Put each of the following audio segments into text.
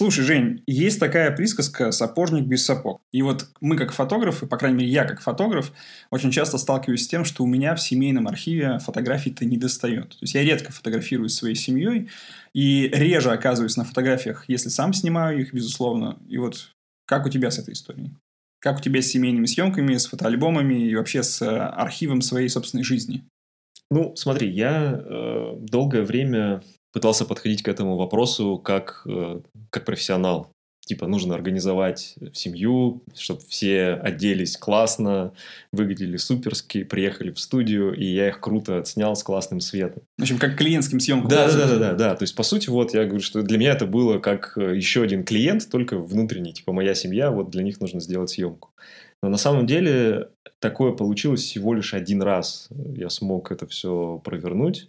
Слушай, Жень, есть такая присказка «сапожник без сапог». И вот мы как фотографы, по крайней мере, я как фотограф, очень часто сталкиваюсь с тем, что у меня в семейном архиве фотографий-то не достает. То есть я редко фотографируюсь своей семьей и реже оказываюсь на фотографиях, если сам снимаю их, безусловно. И вот как у тебя с этой историей? Как у тебя с семейными съемками, с фотоальбомами и вообще с э, архивом своей собственной жизни? Ну, смотри, я э, долгое время пытался подходить к этому вопросу как, э, как профессионал. Типа нужно организовать семью, чтобы все оделись классно, выглядели суперски, приехали в студию, и я их круто отснял с классным светом. В общем, как клиентским съемкам. Да, да, да, да, да, да. То есть, по сути, вот я говорю, что для меня это было как э, еще один клиент, только внутренний. Типа, моя семья, вот для них нужно сделать съемку. Но на самом деле такое получилось всего лишь один раз. Я смог это все провернуть.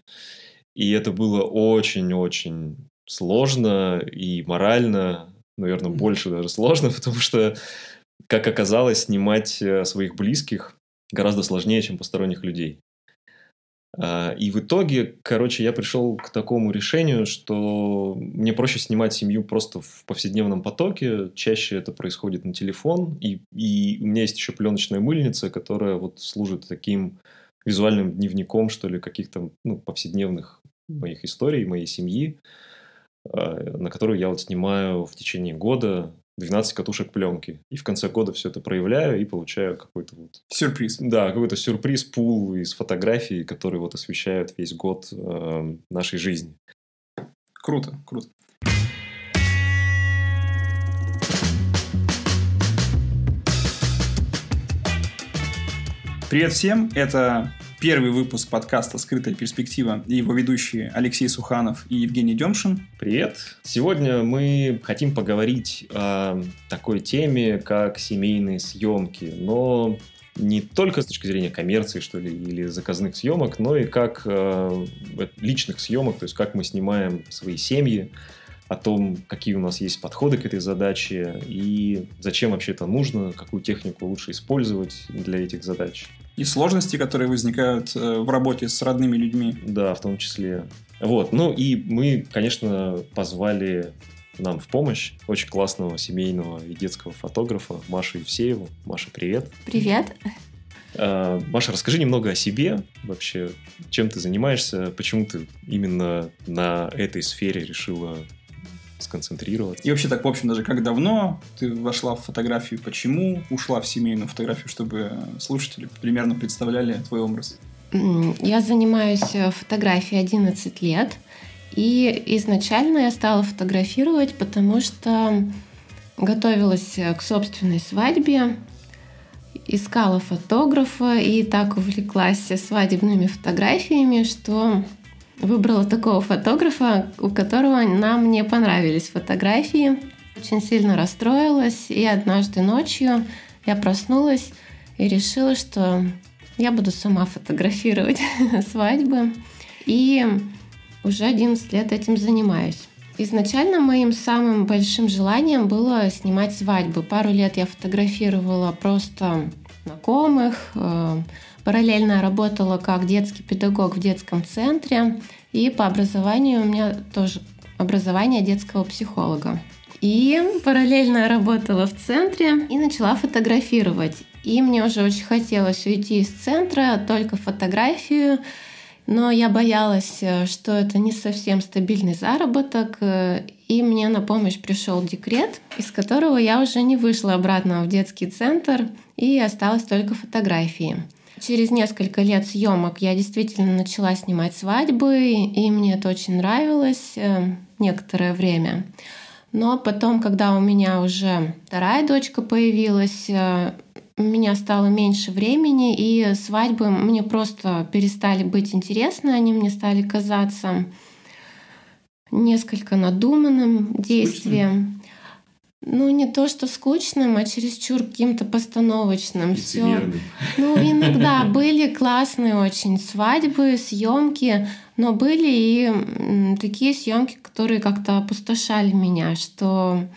И это было очень-очень сложно и морально, наверное, больше даже сложно, потому что, как оказалось, снимать э, своих близких гораздо сложнее, чем посторонних людей. А, и в итоге, короче, я пришел к такому решению, что мне проще снимать семью просто в повседневном потоке. Чаще это происходит на телефон. И, и у меня есть еще пленочная мыльница, которая вот служит таким визуальным дневником, что ли, каких-то ну, повседневных моих историй, моей семьи, а, на которую я вот снимаю в течение года 12 катушек пленки. И в конце года все это проявляю и получаю какой-то вот... Сюрприз. Да, какой-то сюрприз, пул из фотографий, которые вот освещают весь год э, нашей жизни. Круто, круто. Привет всем, это Первый выпуск подкаста «Скрытая перспектива» и его ведущие Алексей Суханов и Евгений Демшин. Привет! Сегодня мы хотим поговорить о такой теме, как семейные съемки, но не только с точки зрения коммерции, что ли, или заказных съемок, но и как э, личных съемок, то есть как мы снимаем свои семьи, о том, какие у нас есть подходы к этой задаче и зачем вообще это нужно, какую технику лучше использовать для этих задач. И сложности, которые возникают э, в работе с родными людьми. Да, в том числе. Вот. Ну и мы, конечно, позвали нам в помощь очень классного семейного и детского фотографа Машу Евсееву. Маша, привет. Привет. А, Маша, расскажи немного о себе вообще, чем ты занимаешься, почему ты именно на этой сфере решила сконцентрироваться. И вообще так, в общем, даже как давно ты вошла в фотографию, почему ушла в семейную фотографию, чтобы слушатели примерно представляли твой образ? Я занимаюсь э, фотографией 11 лет, и изначально я стала фотографировать, потому что готовилась э, к собственной свадьбе, искала фотографа и так увлеклась свадебными фотографиями, что выбрала такого фотографа, у которого нам не понравились фотографии. Очень сильно расстроилась, и однажды ночью я проснулась и решила, что я буду сама фотографировать свадьбы. И уже 11 лет этим занимаюсь. Изначально моим самым большим желанием было снимать свадьбы. Пару лет я фотографировала просто знакомых, э, Параллельно работала как детский педагог в детском центре. И по образованию у меня тоже образование детского психолога. И параллельно работала в центре и начала фотографировать. И мне уже очень хотелось уйти из центра, только фотографию. Но я боялась, что это не совсем стабильный заработок. И мне на помощь пришел декрет, из которого я уже не вышла обратно в детский центр и осталось только фотографии. Через несколько лет съемок я действительно начала снимать свадьбы, и мне это очень нравилось э, некоторое время. Но потом, когда у меня уже вторая дочка появилась, э, у меня стало меньше времени, и свадьбы мне просто перестали быть интересны, они мне стали казаться несколько надуманным действием. Ну, не то, что скучным, а чересчур каким-то постановочным. Все. Ну, иногда были классные очень свадьбы, съемки, но были и такие съемки, которые как-то опустошали меня, что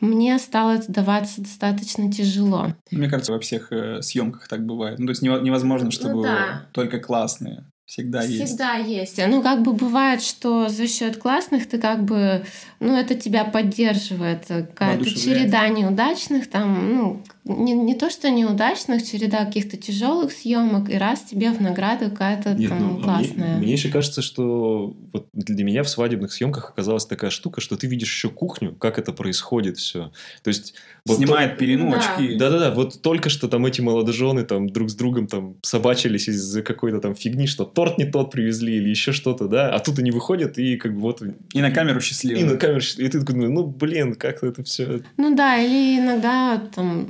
мне стало даваться достаточно тяжело. Мне кажется, во всех э, съемках так бывает. Ну, то есть невозможно, чтобы ну, да. только классные. Всегда есть. Всегда есть. Ну, как бы бывает, что за счет классных ты как бы, ну, это тебя поддерживает. Какая-то череда неудачных, там, ну, не, не то, что неудачных, череда каких-то тяжелых съемок, и раз тебе в награду какая-то Нет, там ну, классная. Мне, мне еще кажется, что вот для меня в свадебных съемках оказалась такая штука, что ты видишь еще кухню, как это происходит все. То есть вот снимает то... пелену, да. очки. Да-да-да, вот только что там эти молодожены там друг с другом там собачились из-за какой-то там фигни, что торт не тот привезли или еще что-то, да, а тут они выходят и как бы вот... И на камеру счастливы. И на камеру счастливы. И ты такой, ну, блин, как это все... Ну да, или иногда там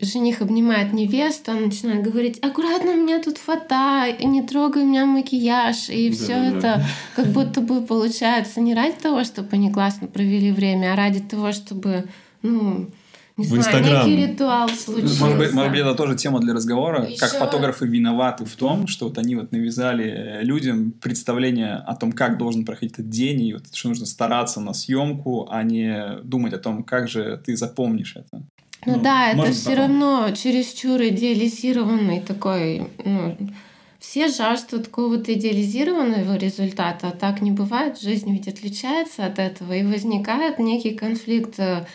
жених обнимает невесту, он начинает говорить, аккуратно, у меня тут фата, не трогай у меня макияж, и да, все да, это да. как будто бы получается не ради того, чтобы они классно провели время, а ради того, чтобы, ну, не в знаю, Инстаграм. некий ритуал случился. Может быть, может быть, это тоже тема для разговора. Еще... Как фотографы виноваты в том, что вот они вот навязали людям представление о том, как должен проходить этот день, и вот, что нужно стараться на съемку, а не думать о том, как же ты запомнишь это. Ну, ну да, это все потом. равно чересчур идеализированный такой, ну, все жаждут какого-то идеализированного результата, а так не бывает. Жизнь ведь отличается от этого, и возникает некий конфликт э,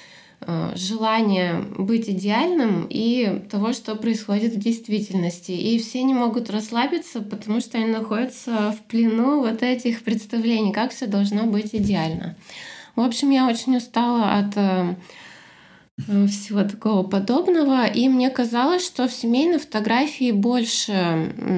желания быть идеальным и того, что происходит в действительности. И все не могут расслабиться, потому что они находятся в плену вот этих представлений, как все должно быть идеально. В общем, я очень устала от э, Э, всего такого подобного. И мне казалось, что в семейной фотографии больше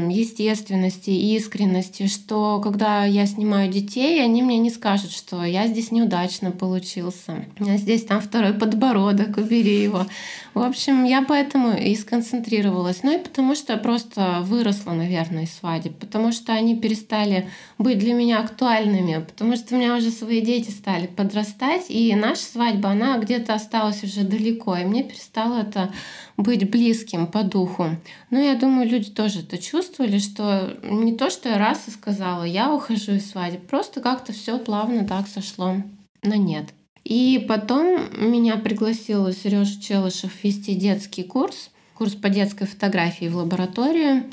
естественности и искренности, что когда я снимаю детей, они мне не скажут, что я здесь неудачно получился, я здесь там второй подбородок, убери его. В общем, я поэтому и сконцентрировалась. Ну и потому что я просто выросла, наверное, из свадеб, потому что они перестали быть для меня актуальными, потому что у меня уже свои дети стали подрастать, и наша свадьба, она где-то осталась уже далеко, и мне перестало это быть близким по духу. Но я думаю, люди тоже это чувствовали, что не то, что я раз и сказала, я ухожу из свадьбы, просто как-то все плавно так сошло на нет. И потом меня пригласил Сережа Челышев вести детский курс, курс по детской фотографии в лаборатории.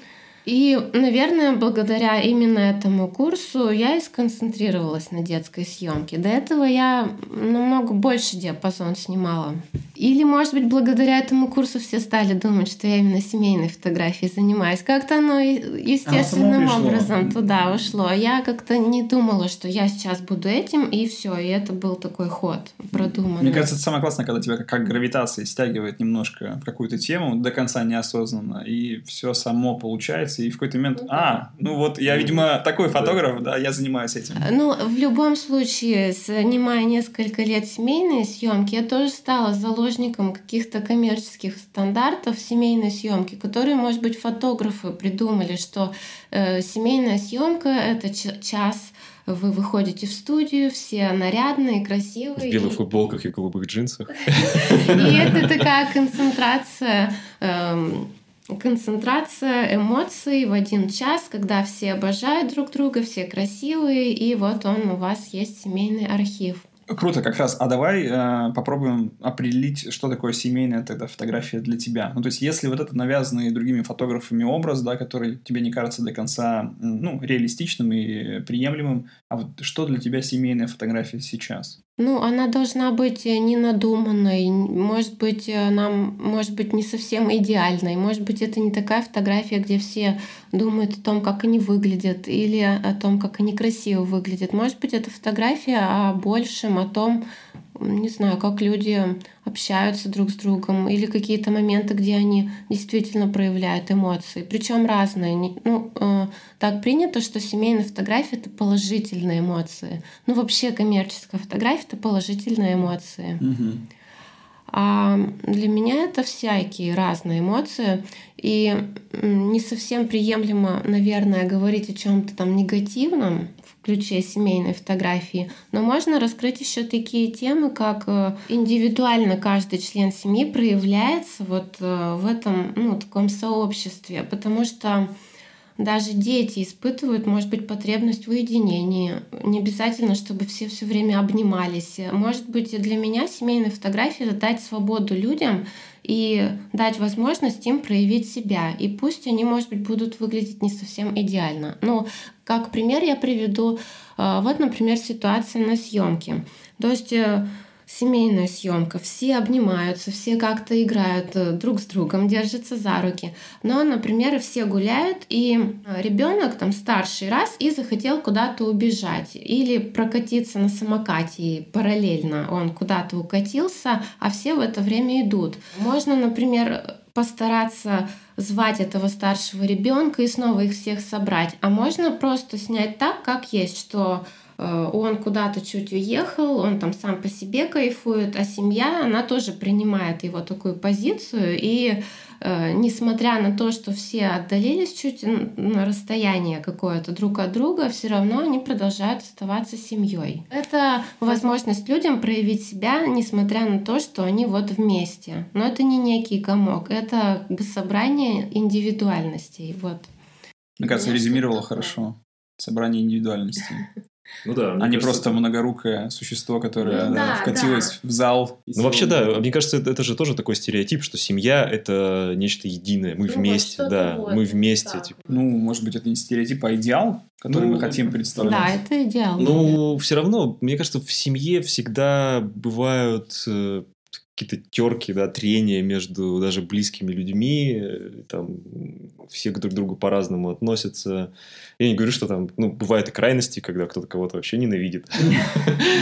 И, наверное, благодаря именно этому курсу я и сконцентрировалась на детской съемке. До этого я намного больше диапазон снимала. Или, может быть, благодаря этому курсу все стали думать, что я именно семейной фотографией занимаюсь. Как-то оно естественным оно образом туда ушло. Я как-то не думала, что я сейчас буду этим, и все. И это был такой ход продуманный. Мне кажется, это самое классное, когда тебя как гравитация стягивает немножко в какую-то тему до конца неосознанно, и все само получается и в какой-то момент, ну а, ну вот я, видимо, такой фотограф, да, я занимаюсь этим. Ну, в любом случае, снимая несколько лет семейные съемки, я тоже стала заложником каких-то коммерческих стандартов семейной съемки, которые, может быть, фотографы придумали, что э, семейная съемка это час вы выходите в студию, все нарядные, красивые. В белых футболках и голубых джинсах. И это такая концентрация эм, концентрация эмоций в один час, когда все обожают друг друга, все красивые, и вот он у вас есть семейный архив. Круто, как раз. А давай э, попробуем определить, что такое семейная тогда фотография для тебя. Ну, то есть, если вот этот навязанный другими фотографами образ, да, который тебе не кажется до конца, ну, реалистичным и приемлемым, а вот что для тебя семейная фотография сейчас? Ну, она должна быть э, не надуманной, может быть, она может быть не совсем идеальной, может быть, это не такая фотография, где все думают о том, как они выглядят, или о том, как они красиво выглядят. Может быть, это фотография о большем, о том, не знаю, как люди общаются друг с другом, или какие-то моменты, где они действительно проявляют эмоции, причем разные. Ну, э, так принято, что семейная фотография это положительные эмоции. Ну, вообще коммерческая фотография это положительные эмоции. Угу. А для меня это всякие разные эмоции. И не совсем приемлемо, наверное, говорить о чем-то там негативном, ключе семейной фотографии. Но можно раскрыть еще такие темы, как э, индивидуально каждый член семьи проявляется вот э, в этом ну, таком сообществе, потому что даже дети испытывают, может быть, потребность в уединении. Не обязательно, чтобы все все время обнимались. Может быть, для меня семейные фотографии — это дать свободу людям и дать возможность им проявить себя. И пусть они, может быть, будут выглядеть не совсем идеально. Но как пример я приведу, э, вот, например, ситуация на съемке. То есть э, семейная съемка, все обнимаются, все как-то играют э, друг с другом, держатся за руки. Но, например, все гуляют, и э, ребенок там старший раз и захотел куда-то убежать или прокатиться на самокате и параллельно он куда-то укатился, а все в это время идут. Можно, например, постараться звать этого старшего ребенка и снова их всех собрать. А можно просто снять так, как есть, что он куда-то чуть уехал, он там сам по себе кайфует, а семья, она тоже принимает его такую позицию, и э, несмотря на то, что все отдалились чуть на расстояние какое-то друг от друга, все равно они продолжают оставаться семьей. Это возможность людям проявить себя, несмотря на то, что они вот вместе. Но это не некий комок, это как бы собрание индивидуальностей. Вот. Мне кажется, резюмировала хорошо. Собрание индивидуальностей. Ну да. А не просто многорукое существо, которое ну, да, вкатилось да. в зал. Ну вообще да, мне кажется, это, это же тоже такой стереотип, что семья это нечто единое, мы ну, вместе, да, вот, мы вместе. Да. Типа. Ну, может быть, это не стереотип, а идеал, который ну, мы хотим представлять. Да, это идеал. Ну, все равно, мне кажется, в семье всегда бывают э, какие-то терки, да, трения между даже близкими людьми, э, там все друг к другу по-разному относятся. Я не говорю, что там, ну, бывают и крайности, когда кто-то кого-то вообще ненавидит.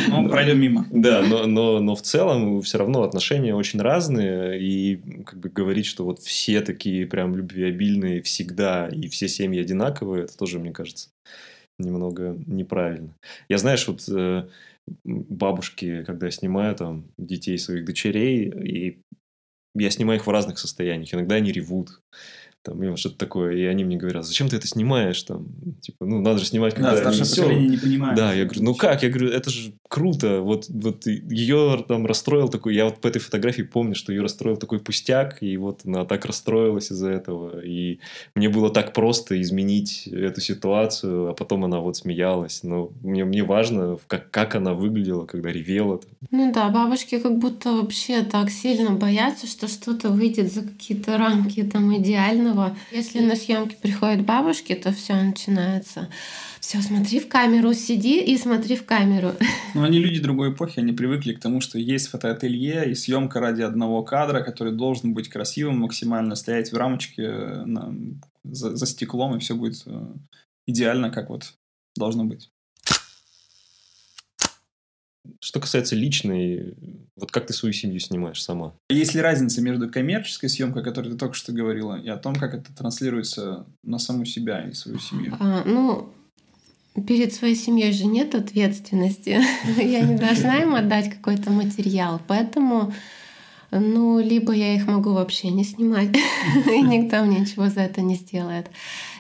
Ну, пройдем мимо. Да, но, но, но в целом все равно отношения очень разные, и как бы говорить, что вот все такие прям любвеобильные всегда, и все семьи одинаковые, это тоже, мне кажется, немного неправильно. Я, знаешь, вот э, бабушки, когда я снимаю там детей своих дочерей, и я снимаю их в разных состояниях. Иногда они ревут, там, или что-то такое, и они мне говорят, зачем ты это снимаешь, там, типа, ну, надо же снимать, когда да, старшее поколение не понимает. Да, я говорю, ну как, я говорю, это же круто, вот, вот ее там расстроил такой, я вот по этой фотографии помню, что ее расстроил такой пустяк, и вот она так расстроилась из-за этого, и мне было так просто изменить эту ситуацию, а потом она вот смеялась, но мне, мне важно, как, как она выглядела, когда ревела. Ну да, бабушки как будто вообще так сильно боятся, что что-то выйдет за какие-то рамки там идеального этого. Если на съемки приходят бабушки, то все начинается. Все, смотри в камеру, сиди и смотри в камеру. Ну, они люди другой эпохи, они привыкли к тому, что есть фотоателье и съемка ради одного кадра, который должен быть красивым максимально, стоять в рамочке э, на, за, за стеклом, и все будет э, идеально, как вот должно быть. Что касается личной, вот как ты свою семью снимаешь сама? Есть ли разница между коммерческой съемкой, о которой ты только что говорила, и о том, как это транслируется на саму себя и свою семью? А, ну, перед своей семьей же нет ответственности. Я не должна им отдать какой-то материал, поэтому ну, либо я их могу вообще не снимать, и никто мне ничего за это не сделает.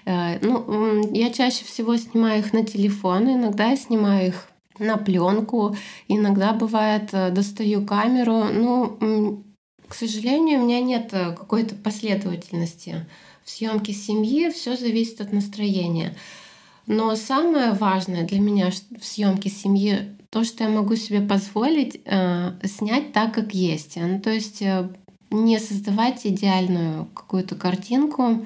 Э, ну, я чаще всего снимаю их на телефон, иногда я снимаю их на пленку. Иногда бывает, э, достаю камеру. Ну, к сожалению, у меня нет э, какой-то последовательности в съемке семьи. Все зависит от настроения. Но самое важное для меня в съемке семьи то, что я могу себе позволить э, снять так, как есть. Ну, то есть э, не создавать идеальную какую-то картинку,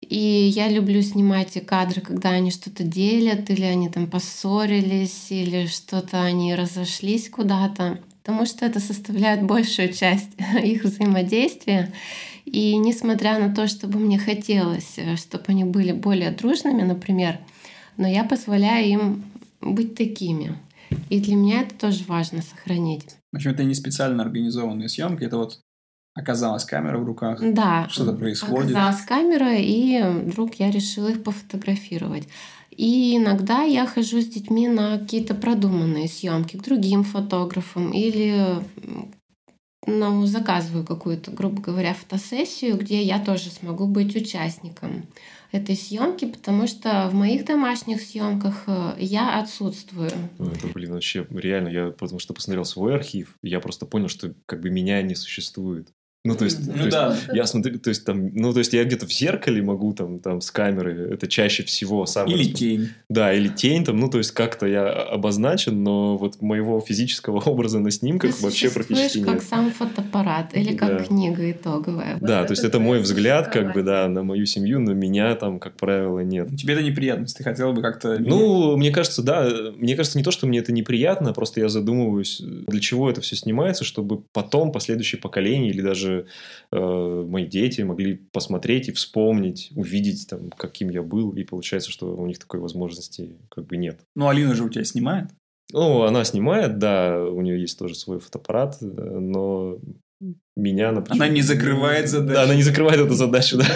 и я люблю снимать кадры, когда они что-то делят, или они там поссорились, или что-то они разошлись куда-то, потому что это составляет большую часть их взаимодействия. И несмотря на то, чтобы мне хотелось, э, чтобы они были более дружными, например, но я позволяю им быть такими. И для меня это тоже важно сохранить. В общем, это не специально организованные съемки, это вот Оказалась камера в руках. Да. Что-то происходит. Оказалась камера, и вдруг я решила их пофотографировать. И иногда я хожу с детьми на какие-то продуманные съемки к другим фотографам или ну, заказываю какую-то, грубо говоря, фотосессию, где я тоже смогу быть участником этой съемки, потому что в моих домашних съемках э, я отсутствую. Ну, это, блин, вообще реально, я потому что посмотрел свой архив, я просто понял, что как бы меня не существует. Ну, то есть, Ну то есть да. я смотрю, то есть там, ну, то есть я где-то в зеркале могу там, там с камеры, это чаще всего самое... Или тень. Да, или тень там, ну, то есть как-то я обозначен, но вот моего физического образа на снимках Ты вообще практически как нет. сам фотоаппарат или как Да. книга итоговая. Вот Да, то есть это мой взгляд, как бы, да, на мою семью, но меня там, как правило, нет. Тебе это неприятность, ты хотел бы как-то... Ну, мне кажется, да. Мне кажется, не то, что мне это неприятно, просто я задумываюсь, для чего это все снимается, чтобы потом последующие поколения или даже э, мои дети могли посмотреть и вспомнить, увидеть, там, каким я был. И получается, что у них такой возможности как бы нет. Ну, Алина же у тебя снимает. Ну, она снимает, да, у нее есть тоже свой фотоаппарат, э, но меня, например... Она не закрывает задачу. Да, она не закрывает эту задачу, да.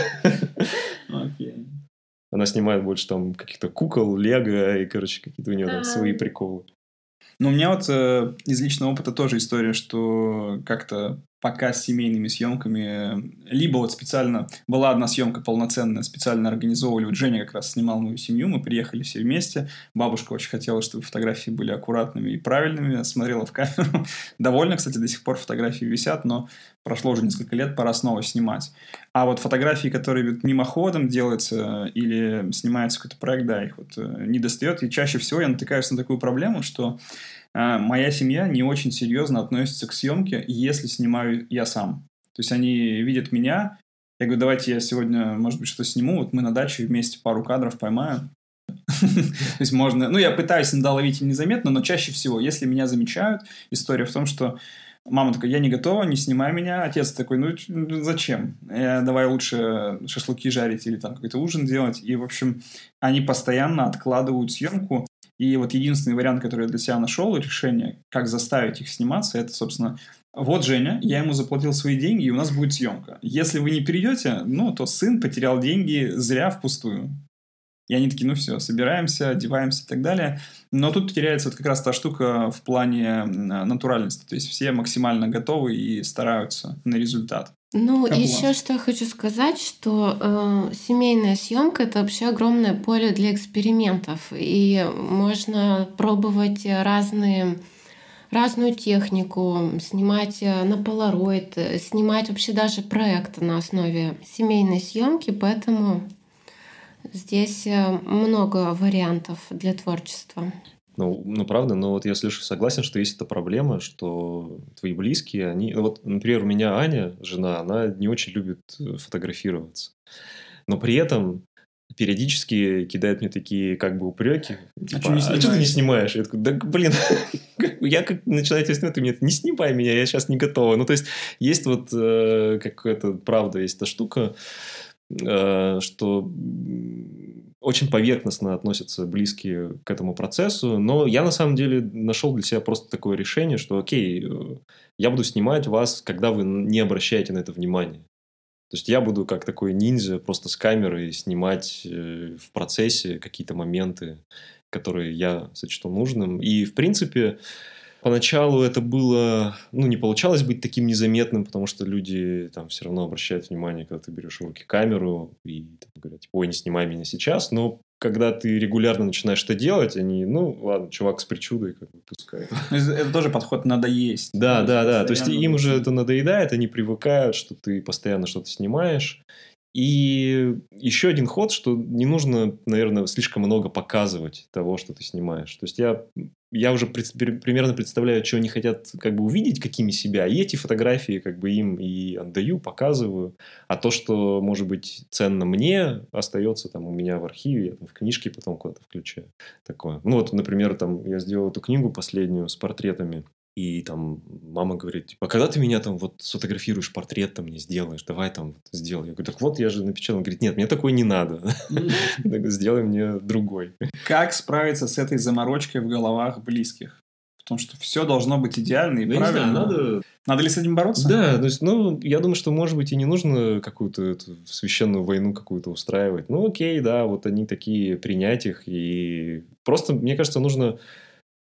Окей. Она снимает больше там каких-то кукол, лего и, короче, какие-то у нее там А. свои приколы. Ну, у меня вот э, из личного опыта тоже история, что как-то пока с семейными съемками, э, либо вот специально, была одна съемка полноценная, специально организовывали, вот Женя как раз снимал мою семью, мы приехали все вместе, бабушка очень хотела, чтобы фотографии были аккуратными и правильными, смотрела в камеру, довольна, кстати, до сих пор фотографии висят, но прошло уже несколько лет, пора снова снимать. А вот фотографии, которые мимоходом делаются или снимается какой-то проект, да, их вот э, не достает. И чаще всего я натыкаюсь на такую проблему, что э, моя семья не очень серьезно относится к съемке, если снимаю я сам. То есть они видят меня, я говорю, давайте я сегодня, может быть, что сниму, вот мы на даче вместе пару кадров поймаем. То есть можно... Ну, я пытаюсь иногда ловить незаметно, но чаще всего, если меня замечают, история в том, что Мама такая, я не готова, не снимай меня. Отец такой, ну ну, зачем? Э, давай лучше шашлыки жарить или там какой-то ужин делать. И, в общем, они постоянно откладывают съемку. И вот единственный вариант, который я для себя нашел, решение, как заставить их сниматься, это, собственно, вот Женя, я ему заплатил свои деньги, и у нас будет съемка. Если вы не придете, ну, то сын потерял деньги зря впустую. И они такие, ну все, собираемся, одеваемся и так далее. Но тут теряется вот как раз та штука в плане натуральности. То есть все максимально готовы и стараются на результат. Ну, Как еще что я хочу сказать, что э, семейная съемка это вообще огромное поле для экспериментов. И можно пробовать разные разную технику, снимать э, на полароид, э, снимать вообще даже проекты на основе семейной съемки, поэтому здесь э, много вариантов для творчества. Ну, ну, правда, но вот я слышу, согласен, что есть эта проблема, что твои близкие, они... ну, Вот, например, у меня Аня, жена, она не очень любит э, фотографироваться. Но при этом периодически кидает мне такие как бы упреки. Типа, чё не а что ты не снимаешь?» Я такой, да блин, я как начинаю тебя снимать, ты мне не снимай меня, я сейчас не готова. Ну, то есть, есть вот э, какая-то, правда, есть эта штука, э, что очень поверхностно относятся близкие к этому процессу, но я на самом деле нашел для себя просто такое решение, что окей, э, я буду снимать вас, когда вы не обращаете на это внимание. То есть я буду как такой ниндзя просто с камерой снимать э, в процессе какие-то моменты, которые я сочту нужным. И, в принципе, поначалу это было, ну, не получалось быть таким незаметным, потому что люди там все равно обращают внимание, когда ты берешь в руки камеру и там, говорят, типа, ой, не снимай меня сейчас, но когда ты регулярно начинаешь это делать, они, ну, ладно, чувак с причудой, как бы, пускай. Это, это тоже подход «надо есть». Да, да, да. То есть им уже это надоедает, они привыкают, что ты постоянно что-то снимаешь. И еще один ход, что не нужно, наверное, слишком много показывать того, что ты снимаешь. То есть я, я уже пер- примерно представляю, что они хотят как бы увидеть, какими себя. И эти фотографии как бы им и отдаю, показываю. А то, что может быть ценно мне, остается там у меня в архиве, я там в книжке потом куда-то включаю. Такое. Ну вот, например, там я сделал эту книгу последнюю с портретами. И там мама говорит, типа, а когда ты меня там вот сфотографируешь, портрет там мне сделаешь, давай там вот сделай. Я говорю, так вот я же напечатал. Он говорит, нет, мне такой не надо. Сделай мне другой. Как справиться с этой заморочкой в головах близких? В том, что все должно быть идеально и правильно. надо... Надо ли с этим бороться? Да, то есть, ну, я думаю, что, может быть, и не нужно какую-то священную войну какую-то устраивать. Ну, окей, да, вот они такие, принять их. И просто, мне кажется, нужно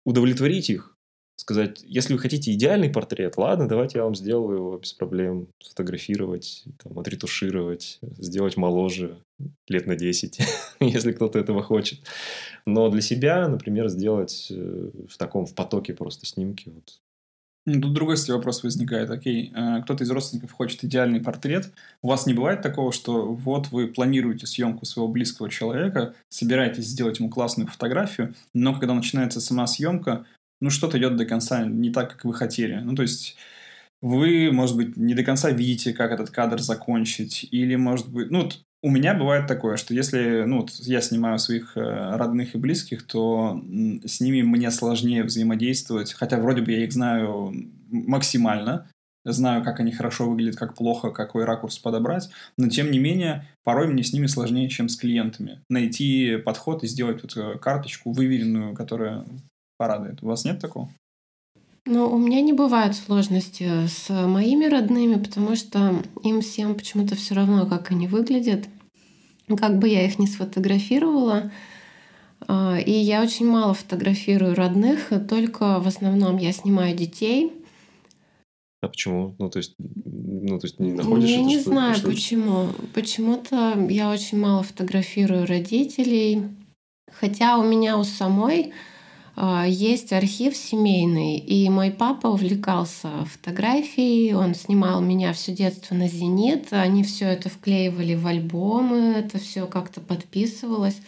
удовлетворить их. Сказать, если вы хотите идеальный портрет, ладно, давайте я вам сделаю его без проблем. Сфотографировать, там, отретушировать, сделать моложе лет на 10, если кто-то этого хочет. Но для себя, например, сделать э, в таком, в потоке просто снимки. Вот. Тут другой вопрос возникает. Окей, э, кто-то из родственников хочет идеальный портрет. У вас не бывает такого, что вот вы планируете съемку своего близкого человека, собираетесь сделать ему классную фотографию, но когда начинается сама съемка, ну что-то идет до конца не так, как вы хотели. Ну то есть вы, может быть, не до конца видите, как этот кадр закончить, или, может быть, ну, у меня бывает такое, что если ну, вот я снимаю своих э, родных и близких, то с ними мне сложнее взаимодействовать, хотя вроде бы я их знаю максимально, знаю, как они хорошо выглядят, как плохо, какой ракурс подобрать, но тем не менее, порой мне с ними сложнее, чем с клиентами. Найти подход и сделать вот э, карточку выверенную, которая порадует. У вас нет такого? Ну, у меня не бывает сложности с моими родными, потому что им всем почему-то все равно, как они выглядят. Как бы я их не сфотографировала, а, и я очень мало фотографирую родных, только в основном я снимаю детей. А почему? Ну, то есть, ну, то есть не находишь Я это, не что- знаю, что- почему. Почему-то я очень мало фотографирую родителей. Хотя у меня у самой есть архив семейный, и мой папа увлекался фотографией, он снимал меня все детство на «Зенит», они все это вклеивали в альбомы, это все как-то подписывалось.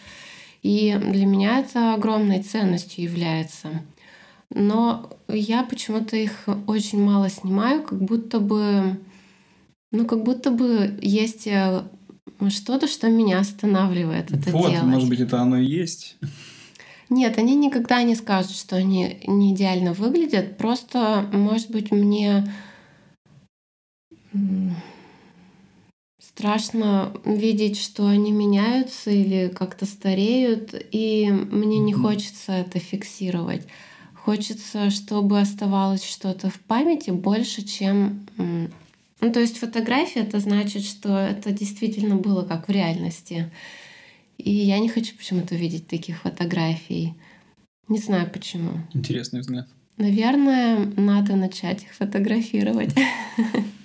И для меня это огромной ценностью является. Но я почему-то их очень мало снимаю, как будто бы, ну, как будто бы есть э, что-то, что меня останавливает это вот, делать. может быть, это оно и есть. Нет, они никогда не скажут, что они не идеально выглядят. Просто, может быть, мне страшно видеть, что они меняются или как-то стареют, и мне не хочется это фиксировать. Хочется, чтобы оставалось что-то в памяти больше, чем... Ну, то есть фотография — это значит, что это действительно было как в реальности. И я не хочу почему-то видеть таких фотографий. Не знаю почему. Интересный взгляд. Наверное, надо начать их фотографировать.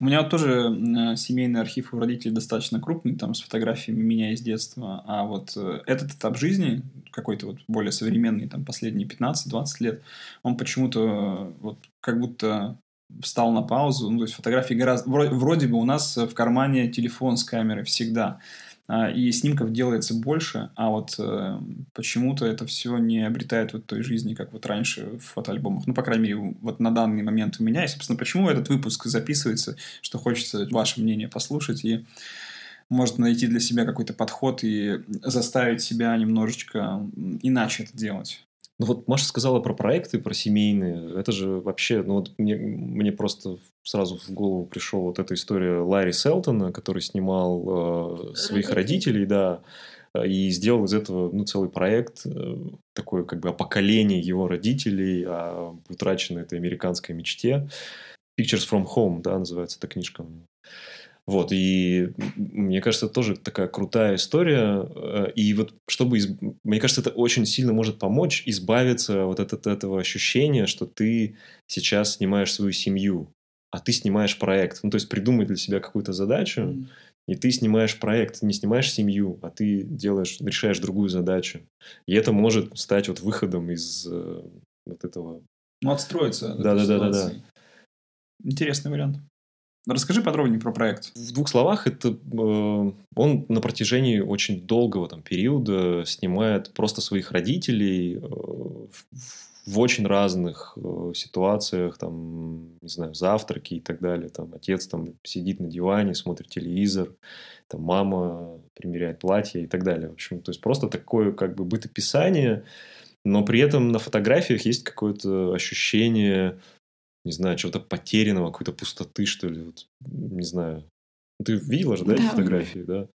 У меня вот тоже э, семейный архив у родителей достаточно крупный, там с фотографиями меня из детства. А вот э, этот этап жизни, какой-то вот более современный, там последние 15-20 лет, он почему-то э, вот как будто встал на паузу. Ну, то есть фотографии гораздо... вро- Вроде бы у нас в кармане телефон с камерой всегда. А, И снимков делается больше, а вот э, почему-то это все не обретает вот той жизни, как вот раньше в фотоальбомах. Ну, по крайней мере, вот на данный момент у меня. И, собственно, почему этот выпуск записывается, что хочется ваше мнение послушать и может найти для себя какой-то подход и заставить себя немножечко иначе это делать. Ну вот Маша сказала про проекты, про семейные. Это же вообще, ну вот мне, мне просто сразу в голову пришел вот эта история Ларри Селтона, который снимал э, своих родителей, да, и сделал из этого ну, целый проект, э, такое как бы о поколении его родителей, о утраченной этой американской мечте. Pictures from Home, да, называется эта книжка. Вот, и мне кажется, это тоже такая крутая история. Э, И вот чтобы, из- мне кажется, это очень сильно может помочь избавиться вот от, от этого ощущения, что ты сейчас снимаешь свою семью, а ты снимаешь проект. Ну, то есть придумай для себя какую-то задачу, и ты снимаешь проект, ты не снимаешь семью, а ты делаешь, решаешь другую задачу. И это может стать вот выходом из э, вот этого. Ну, отстроиться. от этой Да-да-да-да-да. ситуации. Интересный вариант. Расскажи подробнее про проект. В двух словах, это э, он на протяжении очень долгого там, периода снимает просто своих родителей э, в, в очень разных э, ситуациях, там, не знаю, завтраки и так далее. Там отец там сидит на диване, смотрит телевизор, там мама примеряет платье и так далее. В общем, то есть просто такое как бы бытописание, но при этом на фотографиях есть какое-то ощущение не знаю, чего-то потерянного, какой-то пустоты, что ли. Вот, не знаю. Ты видела же, да, эти Да. фотографии, да?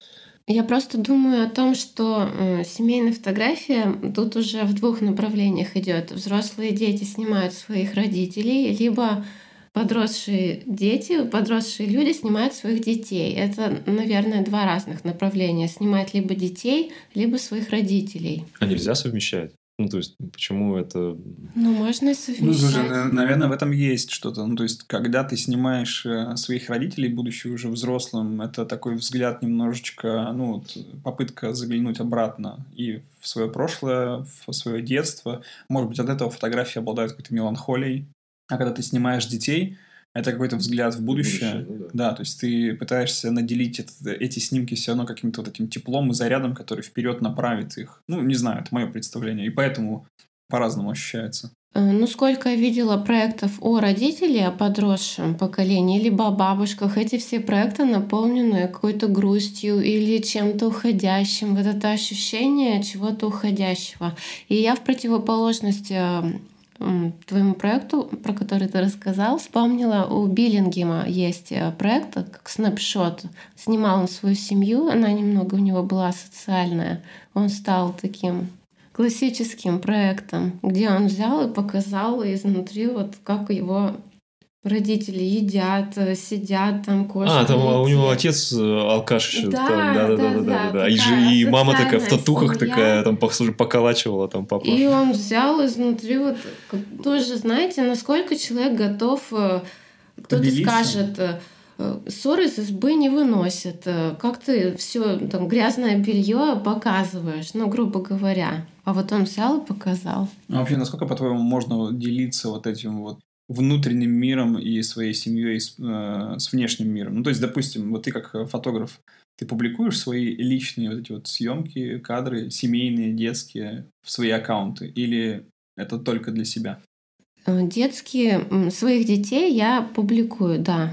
Я просто думаю о том, что э, семейная фотография тут уже в двух направлениях идет. Взрослые дети снимают своих родителей, либо подросшие дети, подросшие люди снимают своих детей. Это, наверное, два разных направления. Снимать либо детей, либо своих родителей. А нельзя совмещать? Ну, то есть, почему это... Ну, можно и Ну, совмещать. слушай, на- наверное, в этом есть что-то. Ну, то есть, когда ты снимаешь э, своих родителей, будучи уже взрослым, это такой взгляд немножечко, ну, вот, попытка заглянуть обратно и в свое прошлое, в свое детство. Может быть, от этого фотографии обладают какой-то меланхолией. А когда ты снимаешь детей, это какой-то взгляд в будущее. будущее, ну да. то есть ты пытаешься наделить это, эти снимки все равно каким-то вот этим теплом и зарядом, который вперед направит их. Ну, не знаю, это мое представление. И поэтому по-разному ощущается. Э, ну, сколько я видела проектов о родителей, о подросшем поколении, либо о бабушках, эти все проекты наполнены какой-то грустью или чем-то уходящим. Вот это ощущение чего-то уходящего. И я в противоположность э, твоему проекту, про который ты рассказал, вспомнила, у Биллингема есть э, проект, как снапшот. Снимал он свою семью, она немного у него была социальная. Он стал таким классическим проектом, где он взял и показал изнутри, вот как его родители едят, э, сидят там, кошки. А, там едят. у него отец э, алкаш еще. Да, там, да, да, да, да, да, да. И, же, и мама такая в татухах семья. такая, там, поколачивала там папа. И он взял изнутри вот тоже, знаете, насколько человек готов, э, кто-то скажет, ссоры из избы не выносят. Как ты все там грязное белье показываешь, ну, грубо говоря. А вот он взял и показал. А вообще, насколько, по-твоему, можно делиться вот этим вот внутренним миром и своей семьей с, э, с внешним миром. Ну, то есть, допустим, вот ты как фотограф, ты публикуешь свои личные вот эти вот съемки, кадры, семейные, детские, в свои аккаунты, или это только для себя? Э, детские, своих детей я публикую, да,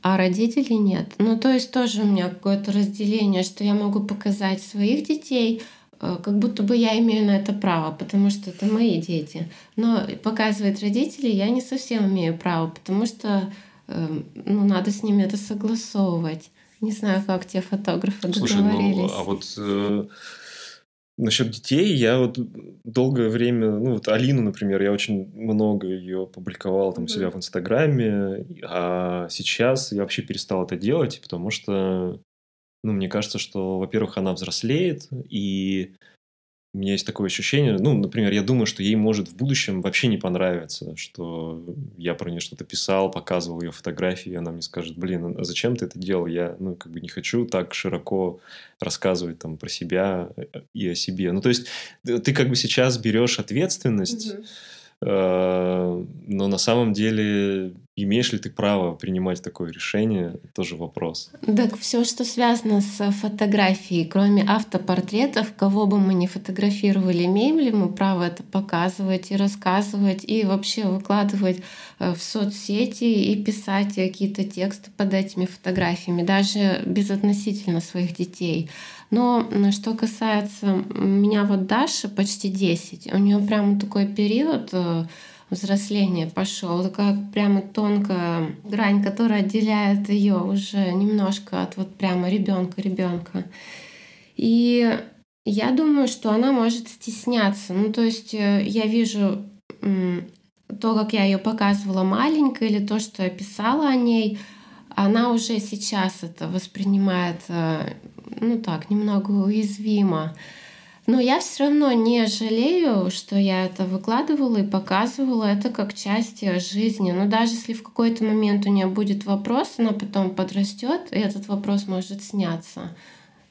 а родителей нет. Ну, то есть тоже у меня какое-то разделение, что я могу показать своих детей — Э, как будто бы я имею на это право, потому что это мои дети. Но показывать родителей я не совсем имею право, потому что эм, ну, надо с ними это согласовывать. Не знаю, как те фотографы Слушай, договорились. Ну, а вот э, насчет детей я вот долгое время, ну вот Алину, например, я очень много ее публиковал там mm-hmm. себя в Инстаграме, а сейчас я вообще перестал это делать, потому что ну, мне кажется, что, во-первых, она взрослеет, и у меня есть такое ощущение, ну, например, я думаю, что ей может в будущем вообще не понравиться, что я про нее что-то писал, показывал ее фотографии, и она мне скажет, блин, а зачем ты это делал? Я, ну, как бы не хочу так широко рассказывать там про себя э, и о себе. Ну, то есть э, ты как бы сейчас берешь ответственность, mm-hmm Э, но на самом деле, имеешь ли ты право принимать такое решение, тоже вопрос. Так все, что связано с фотографией, кроме автопортретов, кого бы мы ни фотографировали, имеем ли мы право это показывать и рассказывать, и вообще выкладывать э, в соцсети и писать какие-то тексты под этими фотографиями, даже безотносительно своих детей. Но что касается меня, вот Даша почти 10, у нее прямо такой период взросления пошел, такая прямо тонкая грань, которая отделяет ее уже немножко от вот прямо ребенка ребенка. И я думаю, что она может стесняться. Ну, то есть э, я вижу то, как я ее показывала маленькой, или то, что я писала о ней, она уже сейчас это воспринимает э, ну так, немного уязвима. Но я все равно не жалею, что я это выкладывала и показывала это как часть жизни. Но даже если в какой-то момент у нее будет вопрос, она потом подрастет, и этот вопрос может сняться.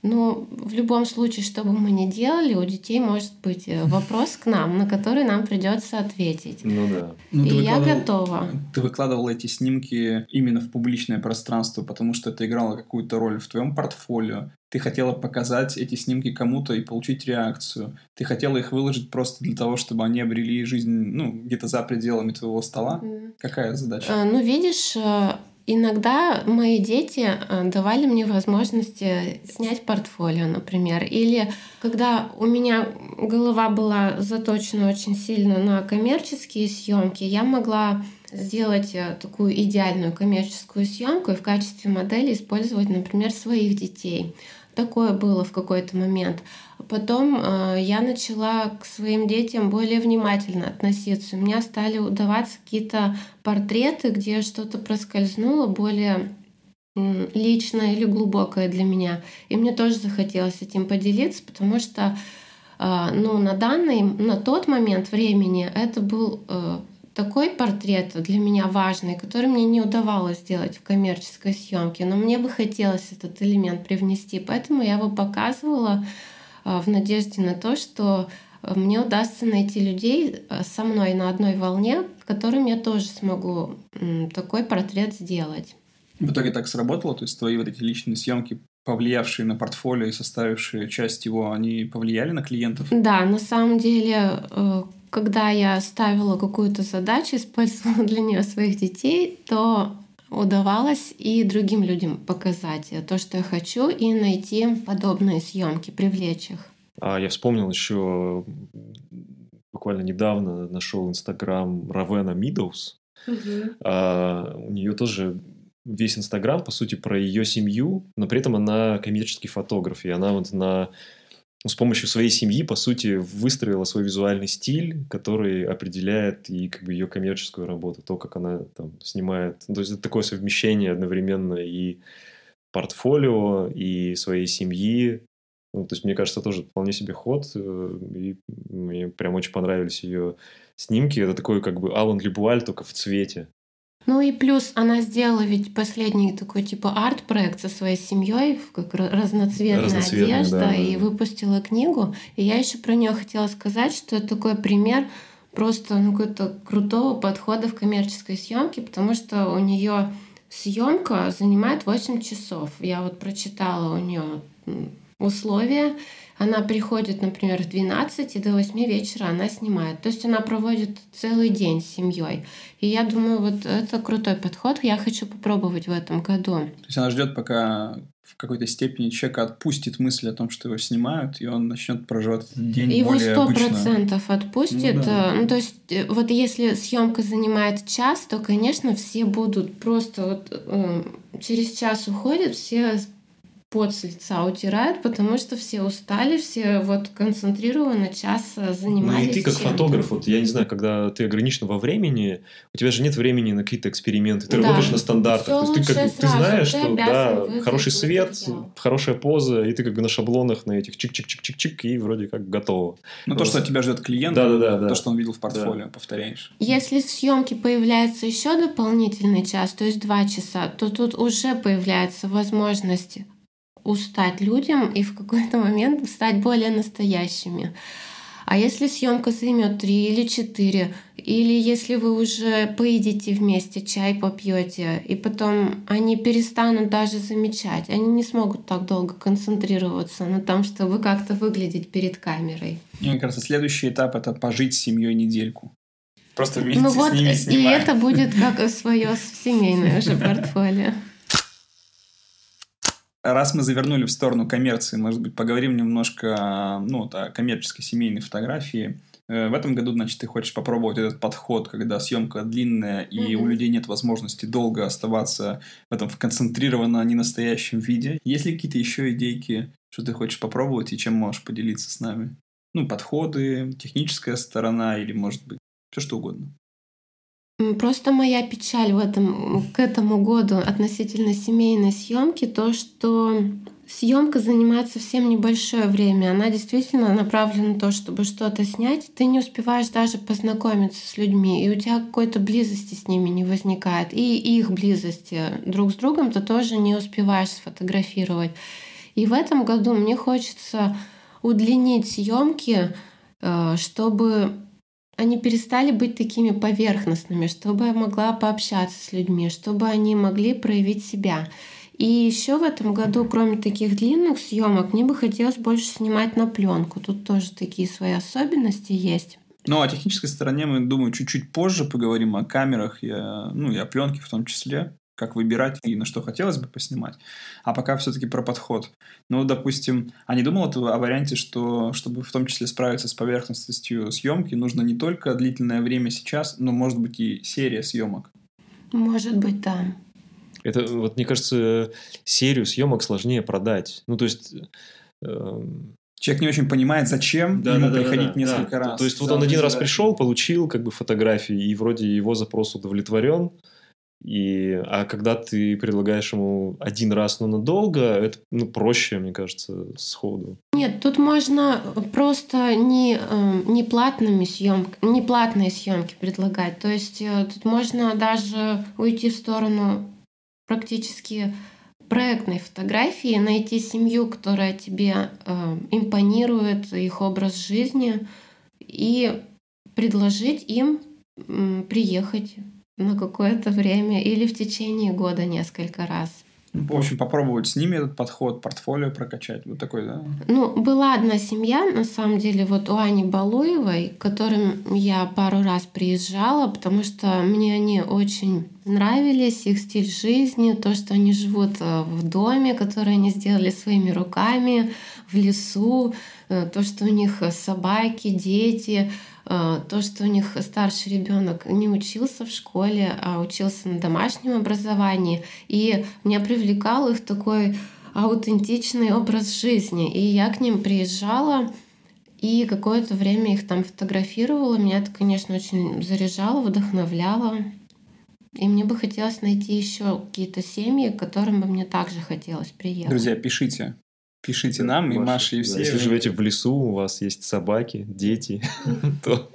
Но в любом случае, что бы мы ни делали, у детей может быть э, вопрос к нам, на который нам придется ответить. Ну да. Ну, и я готова. Ты выкладывала эти снимки именно в публичное пространство, потому что это играло какую-то роль в твоем портфолио. Ты хотела показать эти снимки кому-то и получить реакцию. Ты хотела их выложить просто для того, чтобы они обрели жизнь, ну, где-то за пределами твоего стола. Mm. Какая задача? А, ну, видишь, э, Иногда мои дети э, давали мне возможности снять портфолио, например. Или когда у меня голова была заточена очень сильно на коммерческие съемки, я могла сделать э, такую идеальную коммерческую съемку и в качестве модели использовать, например, своих детей. Такое было в какой-то момент. Потом э, я начала к своим детям более внимательно относиться. У меня стали удаваться какие-то портреты, где что-то проскользнуло более личное или глубокое для меня. И мне тоже захотелось этим поделиться, потому что э, ну, на данный, на тот момент времени это был э, такой портрет для меня важный, который мне не удавалось сделать в коммерческой съемке, но мне бы хотелось этот элемент привнести, поэтому я его показывала а, в надежде на то, что мне удастся найти людей э, со мной на одной волне, которым я тоже смогу такой портрет сделать. В итоге так сработало? То есть твои вот эти личные съемки, повлиявшие на портфолио и составившие часть его, они повлияли на клиентов? Да, на самом деле, э, когда я ставила какую-то задачу, использовала для нее своих детей, то удавалось и другим людям показать то, что я хочу, и найти подобные съемки, привлечь их. А я вспомнил еще буквально недавно нашел инстаграм Равена Мидоус. Угу. А, у нее тоже весь инстаграм, по сути, про ее семью, но при этом она коммерческий фотограф, и она вот на с помощью своей семьи, по сути, выстроила свой визуальный стиль, который определяет и как бы ее коммерческую работу, то, как она там снимает. Ну, то есть это такое совмещение одновременно и портфолио, и своей семьи, ну, то есть, мне кажется, тоже вполне себе ход. Э, и мне прям очень понравились ее снимки. Это такой как бы Алан Лебуаль, только в цвете. Ну и плюс она сделала ведь последний такой типа арт-проект со своей семьей, как разноцветная, разноцветная одежда, да, и выпустила книгу. И я еще про нее хотела сказать, что это такой пример просто ну, какого-то крутого подхода в коммерческой съемке, потому что у нее съемка занимает 8 часов. Я вот прочитала у нее условия. Она приходит, например, в 12 и до 8 вечера она снимает. То есть она проводит целый день с семьей. И я думаю, вот это крутой подход. Я хочу попробовать в этом году. То есть она ждет, пока в какой-то степени человека отпустит мысль о том, что его снимают, и он начнет проживать этот день его более сто процентов отпустит. Ну, да. ну, то есть, э, вот если съемка занимает час, то, конечно, все будут просто вот э, через час уходят, все пот с лица утирают, потому что все устали, все вот концентрированно час занимались. Ну и ты как фотограф, вот я не знаю, когда ты ограничен во времени, у тебя же нет времени на какие-то эксперименты, ты да. работаешь на стандартах. То есть ты, как, ты знаешь, ты что да, хороший свет, хорошая поза, и ты как бы на шаблонах на этих чик-чик-чик-чик-чик, и вроде как готово. Ну то, что от тебя ждет клиент, да, да, да, да. то, что он видел в портфолио, да. повторяешь. Если в съемке появляется еще дополнительный час, то есть два часа, то тут уже появляется возможность устать людям и в какой-то момент стать более настоящими. А если съемка займет три или четыре, или если вы уже поедите вместе, чай попьете, и потом они перестанут даже замечать, они не смогут так долго концентрироваться на том, чтобы как-то выглядеть перед камерой. Мне кажется, следующий этап это пожить с семьей недельку. Просто вместе ну с вот, ними снимать. И это будет как свое семейное уже портфолио. Раз мы завернули в сторону коммерции, может быть, поговорим немножко ну, о коммерческой семейной фотографии. Э, в этом году, значит, ты хочешь попробовать этот подход, когда съемка длинная, и mm-hmm. у людей нет возможности долго оставаться в этом в концентрированно ненастоящем виде. Есть ли какие-то еще идейки, что ты хочешь попробовать и чем можешь поделиться с нами? Ну, подходы, техническая сторона или, может быть, все что угодно. Просто моя печаль в этом, к этому году относительно семейной съемки то, что съемка занимает совсем небольшое время. Она действительно направлена на то, чтобы что-то снять. Ты не успеваешь даже познакомиться с людьми, и у тебя какой-то близости с ними не возникает. И их близости друг с другом ты тоже не успеваешь сфотографировать. И в этом году мне хочется удлинить съемки, э, чтобы они перестали быть такими поверхностными, чтобы я могла пообщаться с людьми, чтобы они могли проявить себя. И еще в этом году, кроме таких длинных съемок, мне бы хотелось больше снимать на пленку. Тут тоже такие свои особенности есть. Ну, о технической стороне мы, думаю, чуть-чуть позже поговорим о камерах, и о, ну, и о пленке в том числе как выбирать и на что хотелось бы поснимать. А пока все-таки про подход. Ну, допустим, а не думал ты о варианте, что чтобы в том числе справиться с поверхностностью съемки, нужно не только длительное время сейчас, но, может быть, и серия съемок? Может быть, да. Это, вот, мне кажется, серию съемок сложнее продать. Ну, то есть... Э, Человек не очень понимает, зачем да, ему да, приходить да, несколько да. раз. То есть, вот он один раз пришел, получил как бы фотографии, и вроде его запрос удовлетворен, и, а когда ты предлагаешь ему один раз, но надолго, это ну, проще, мне кажется, сходу. Нет, тут можно просто не, э, не, платными съемки, не платные съемки предлагать. То есть э, тут можно даже уйти в сторону практически проектной фотографии, найти семью, которая тебе э, импонирует, их образ жизни, и предложить им приехать на какое-то время или в течение года несколько раз. В общем, попробовать с ними этот подход, портфолио прокачать. Вот такой, да? Ну, была одна семья, на самом деле, вот у Ани Балуевой, к которым я пару раз приезжала, потому что мне они очень нравились, их стиль жизни, то, что они живут э, в доме, который они сделали своими руками, в лесу, э, то, что у них собаки, дети, э, то, что у них старший ребенок не учился в школе, а учился на домашнем образовании. И меня привлекал их такой аутентичный образ жизни. И я к ним приезжала, и какое-то время их там фотографировала. Меня это, конечно, очень заряжало, вдохновляло. И мне бы хотелось найти еще какие-то семьи, к которым бы мне также хотелось приехать. Друзья, пишите. Пишите нам, и Маша, и все. Если живете в лесу, у вас есть собаки, дети, то...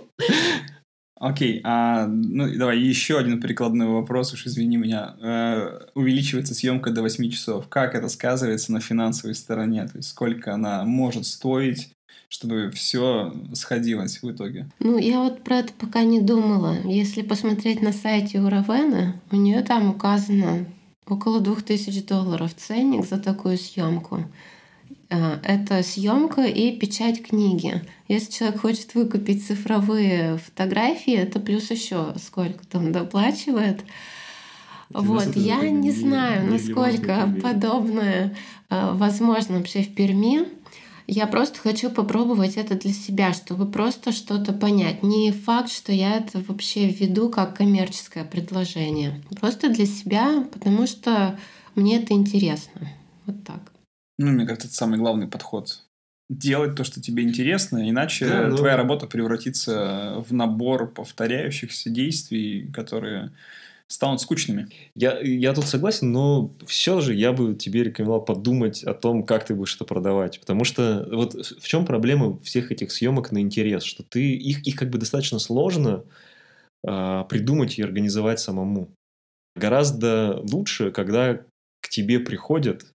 Окей, а, ну давай еще один прикладной вопрос, уж извини меня. Э, увеличивается съемка до 8 часов. Как это сказывается на финансовой стороне? То есть сколько она может стоить? чтобы все сходилось в итоге? Ну, я вот про это пока не думала. Если посмотреть на сайте у Равена, у нее там указано около 2000 долларов ценник за такую съемку. А, это съемка и печать книги. Если человек хочет выкупить цифровые фотографии, это плюс еще сколько там доплачивает. Вот, я не знаю, насколько подобное а, возможно вообще в Перми. Я просто хочу попробовать это для себя, чтобы просто что-то понять. Не факт, что я это вообще веду как коммерческое предложение. Просто для себя, потому что мне это интересно. Вот так. Ну, мне кажется, это самый главный подход. Делать то, что тебе интересно, иначе да, ну... твоя работа превратится в набор повторяющихся действий, которые станут скучными. Я, я тут согласен, но все же я бы тебе рекомендовал подумать о том, как ты будешь это продавать. Потому что вот в чем проблема всех этих съемок на интерес, что ты их, их как бы достаточно сложно э, придумать и организовать самому. Гораздо лучше, когда к тебе приходят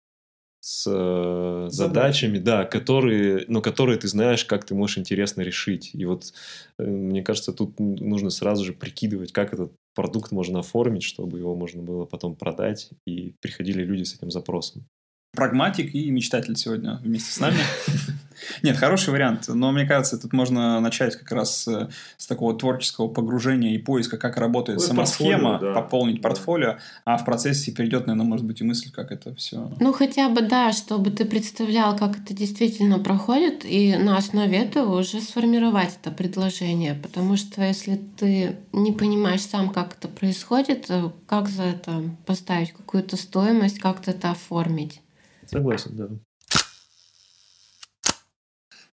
с э, задачами, да, которые, но которые ты знаешь, как ты можешь интересно решить. И вот э, мне кажется, тут нужно сразу же прикидывать, как этот продукт можно оформить, чтобы его можно было потом продать, и приходили люди с этим запросом прагматик и мечтатель сегодня вместе с нами. Нет, хороший вариант, но мне кажется, тут можно начать как раз э, с такого творческого погружения и поиска, как работает ну, сама схема, да. пополнить да. портфолио, а в процессе перейдет, наверное, может быть и мысль, как это все. Ну, хотя бы, да, чтобы ты представлял, как это действительно проходит, и на основе этого уже сформировать это предложение, потому что если ты не понимаешь сам, как это происходит, э, как за это поставить какую-то стоимость, как-то это оформить. Согласен, да.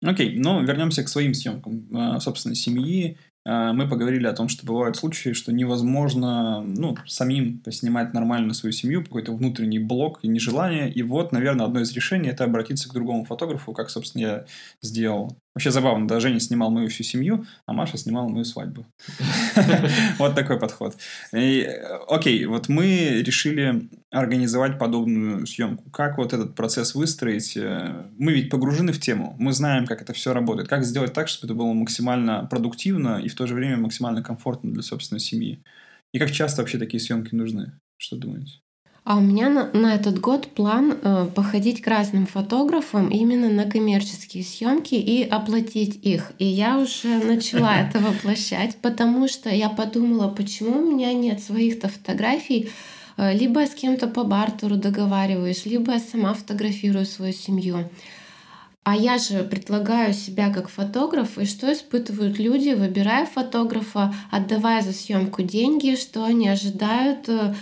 Окей, ну вернемся к своим съемкам. А, собственно, семьи. А, мы поговорили о том, что бывают случаи, что невозможно ну, самим поснимать нормально свою семью, какой-то внутренний блок и нежелание. И вот, наверное, одно из решений – это обратиться к другому фотографу, как, собственно, я сделал. Вообще забавно, да, Женя снимал мою всю семью, а Маша снимала мою свадьбу. Вот такой подход. Окей, вот мы решили организовать подобную съемку. Как вот этот процесс выстроить? Э, мы ведь погружены в тему, мы знаем, как это все работает. Как сделать так, чтобы это было максимально продуктивно и в то же время максимально комфортно для собственной семьи? И как часто вообще такие съемки нужны? Что думаете? А у меня на, на этот год план э, походить к разным фотографам именно на коммерческие съемки и оплатить их. И я уже начала это воплощать, потому что я подумала, почему у меня нет своих-то фотографий. Э, либо я с кем-то по бартеру договариваюсь, либо я сама фотографирую свою семью. А я же предлагаю себя как фотограф, и что испытывают люди, выбирая фотографа, отдавая за съемку деньги, что они ожидают э,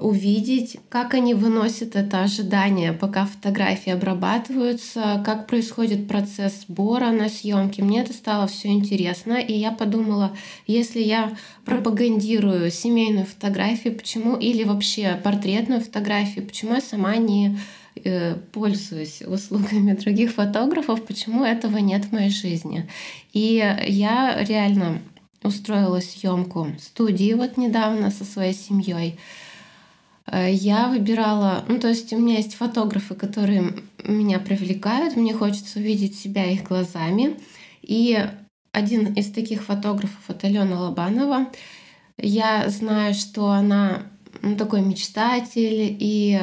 увидеть, как они выносят это ожидание, пока фотографии обрабатываются, как происходит процесс сбора на съемки. Мне это стало все интересно, и я подумала, если я пропагандирую семейную фотографию, почему или вообще портретную фотографию, почему я сама не э, пользуюсь услугами других фотографов, почему этого нет в моей жизни. И я реально устроила съемку студии вот недавно со своей семьей. Э, я выбирала, ну то есть у меня есть фотографы, которые меня привлекают, мне хочется увидеть себя их глазами. И один из таких фотографов — это Алена Лобанова. Я знаю, что она ну, такой мечтатель, и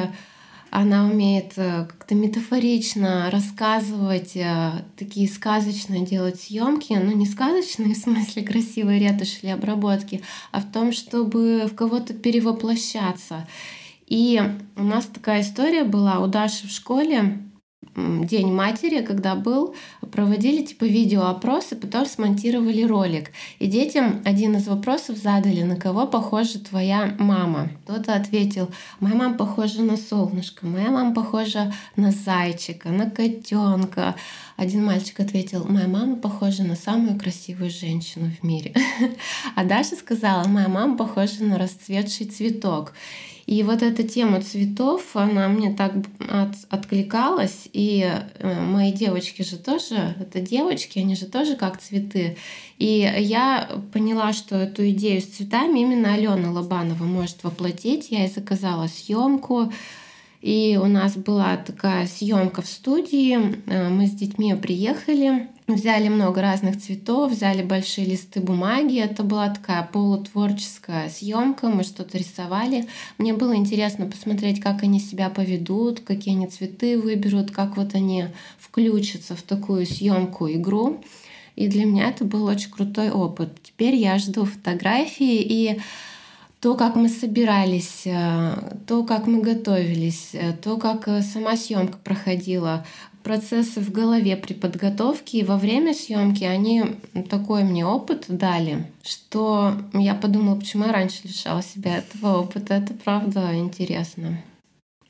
она умеет э, как-то метафорично рассказывать, э, такие сказочные делать съемки, но не сказочные в смысле красивой ретуши или обработки, а в том, чтобы в кого-то перевоплощаться. И у нас такая история была у Даши в школе. День матери, когда был, проводили типа видеоопросы, потом смонтировали ролик. И детям один из вопросов задали, на кого похожа твоя мама. Кто-то ответил, моя мама похожа на солнышко, моя мама похожа на зайчика, на котенка. Один мальчик ответил, моя мама похожа на самую красивую женщину в мире. А Даша сказала, моя мама похожа на расцветший цветок. И вот эта тема цветов, она мне так от, откликалась. И э, мои девочки же тоже, это девочки, они же тоже как цветы. И я поняла, что эту идею с цветами именно Алена Лобанова может воплотить. Я и заказала съемку. И у нас была такая съемка в студии. Э, мы с детьми приехали, взяли много разных цветов, взяли большие листы бумаги. Это была такая полутворческая съемка. Мы что-то рисовали. Мне было интересно посмотреть, как они себя поведут, какие они цветы выберут, как вот они включатся в такую съемку игру. И для меня это был очень крутой опыт. Теперь я жду фотографии и то, как мы собирались, э, то, как мы готовились, э, то, как э, сама съемка проходила, процессы в голове при подготовке и во время съемки, они такой мне опыт дали, что я подумала, почему я раньше лишала себя этого опыта. Это правда интересно.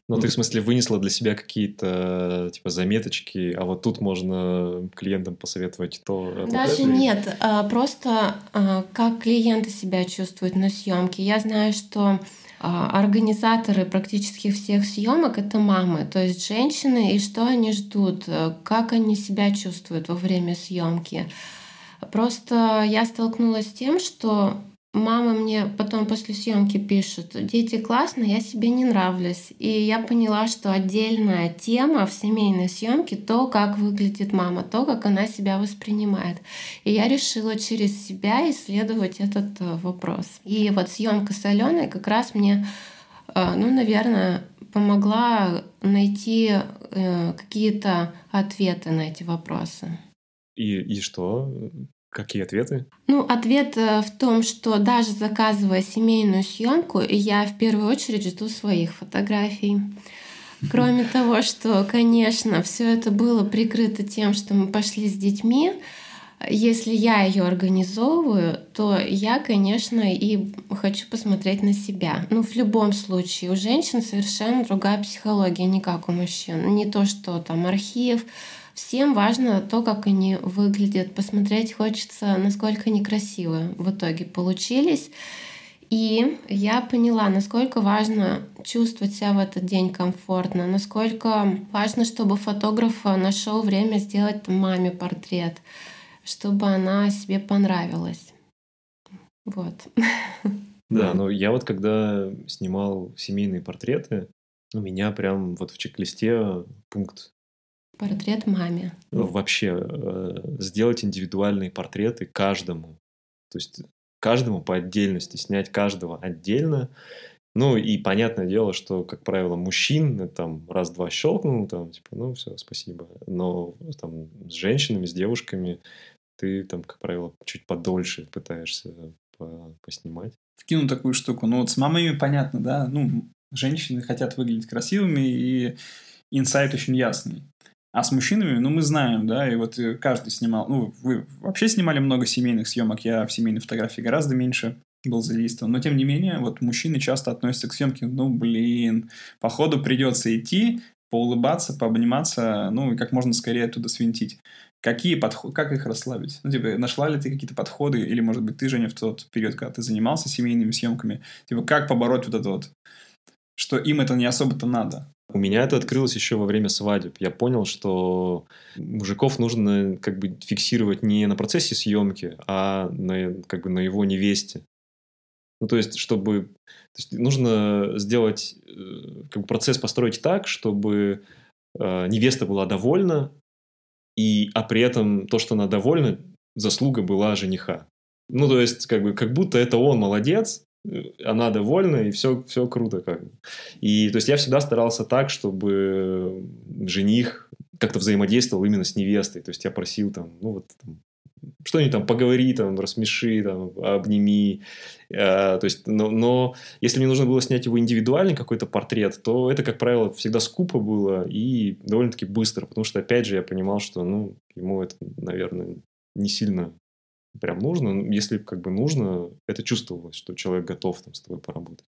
Ну, ты, в смысле, вынесла для себя какие-то, типа, заметочки, а вот тут можно клиентам посоветовать то... Даже вот нет, а, просто а, как клиенты себя чувствуют на съемке. Я знаю, что а, организаторы практически всех съемок это мамы, то есть женщины, и что они ждут, э, как они себя чувствуют во время съемки. Просто я столкнулась с тем, что Мама мне потом после съемки пишет, дети классно, я себе не нравлюсь. И я поняла, что отдельная тема в семейной съемке то, как выглядит мама, то, как она себя воспринимает. И я решила через себя исследовать этот э, вопрос. И вот съемка с Аленой как раз мне, э, ну, наверное, помогла найти э, какие-то ответы на эти вопросы. И, и что? Какие ответы? Ну, ответ э, в том, что даже заказывая семейную съемку, я в первую очередь жду своих фотографий. Кроме того, что, конечно, все это было прикрыто тем, что мы пошли с детьми, если я ее организовываю, то я, конечно, и хочу посмотреть на себя. Ну, в любом случае, у женщин совершенно другая психология, не как у мужчин. Не то, что там архив, Всем важно то, как они выглядят. Посмотреть хочется, насколько они красивые в итоге получились. И я поняла, насколько важно чувствовать себя в этот день комфортно, насколько важно, чтобы фотограф нашел время сделать маме портрет, чтобы она себе понравилась. Вот. Да, но я вот когда снимал семейные портреты, у меня прям вот в чек-листе пункт Портрет маме. Вообще э, сделать индивидуальные портреты каждому. То есть каждому по отдельности, снять каждого отдельно. Ну и понятное дело, что, как правило, мужчин там раз-два щелкнул, там, типа, ну все, спасибо. Но там с женщинами, с девушками ты там, как правило, чуть подольше пытаешься поснимать. Вкину такую штуку. Ну вот с мамами понятно, да, ну, женщины хотят выглядеть красивыми, и инсайт очень ясный. А с мужчинами, ну, мы знаем, да, и вот э, каждый снимал, ну, вы вообще снимали много семейных съемок, я в семейной фотографии гораздо меньше был задействован. Но, тем не менее, вот мужчины часто относятся к съемке, ну, блин, походу придется идти, поулыбаться, пообниматься, ну, и как можно скорее оттуда свинтить. Какие подходы, как их расслабить? Ну, типа, нашла ли ты какие-то подходы, или, может быть, ты, Женя, в тот период, когда ты занимался семейными съемками, типа, как побороть вот это вот, что им это не особо-то надо? У меня это открылось еще во время свадеб. Я понял, что мужиков нужно как бы фиксировать не на процессе съемки, а на, как бы на его невесте. Ну, то есть, чтобы... То есть, нужно сделать... Э, как бы процесс построить так, чтобы э, невеста была довольна, и, а при этом то, что она довольна, заслуга была жениха. Ну, то есть, как бы, как будто это он молодец, она довольна, и все, все круто как. И, то есть, я всегда старался так, чтобы жених как-то взаимодействовал именно с невестой. То есть, я просил там, ну, вот, там, что-нибудь там поговори, там, рассмеши, там, обними. Э, то есть, но, но если мне нужно было снять его индивидуальный какой-то портрет, то это, как правило, всегда скупо было и довольно-таки быстро, потому что, опять же, я понимал, что, ну, ему это, наверное, не сильно прям нужно. Если как бы нужно, это чувствовалось, что человек готов там с тобой поработать.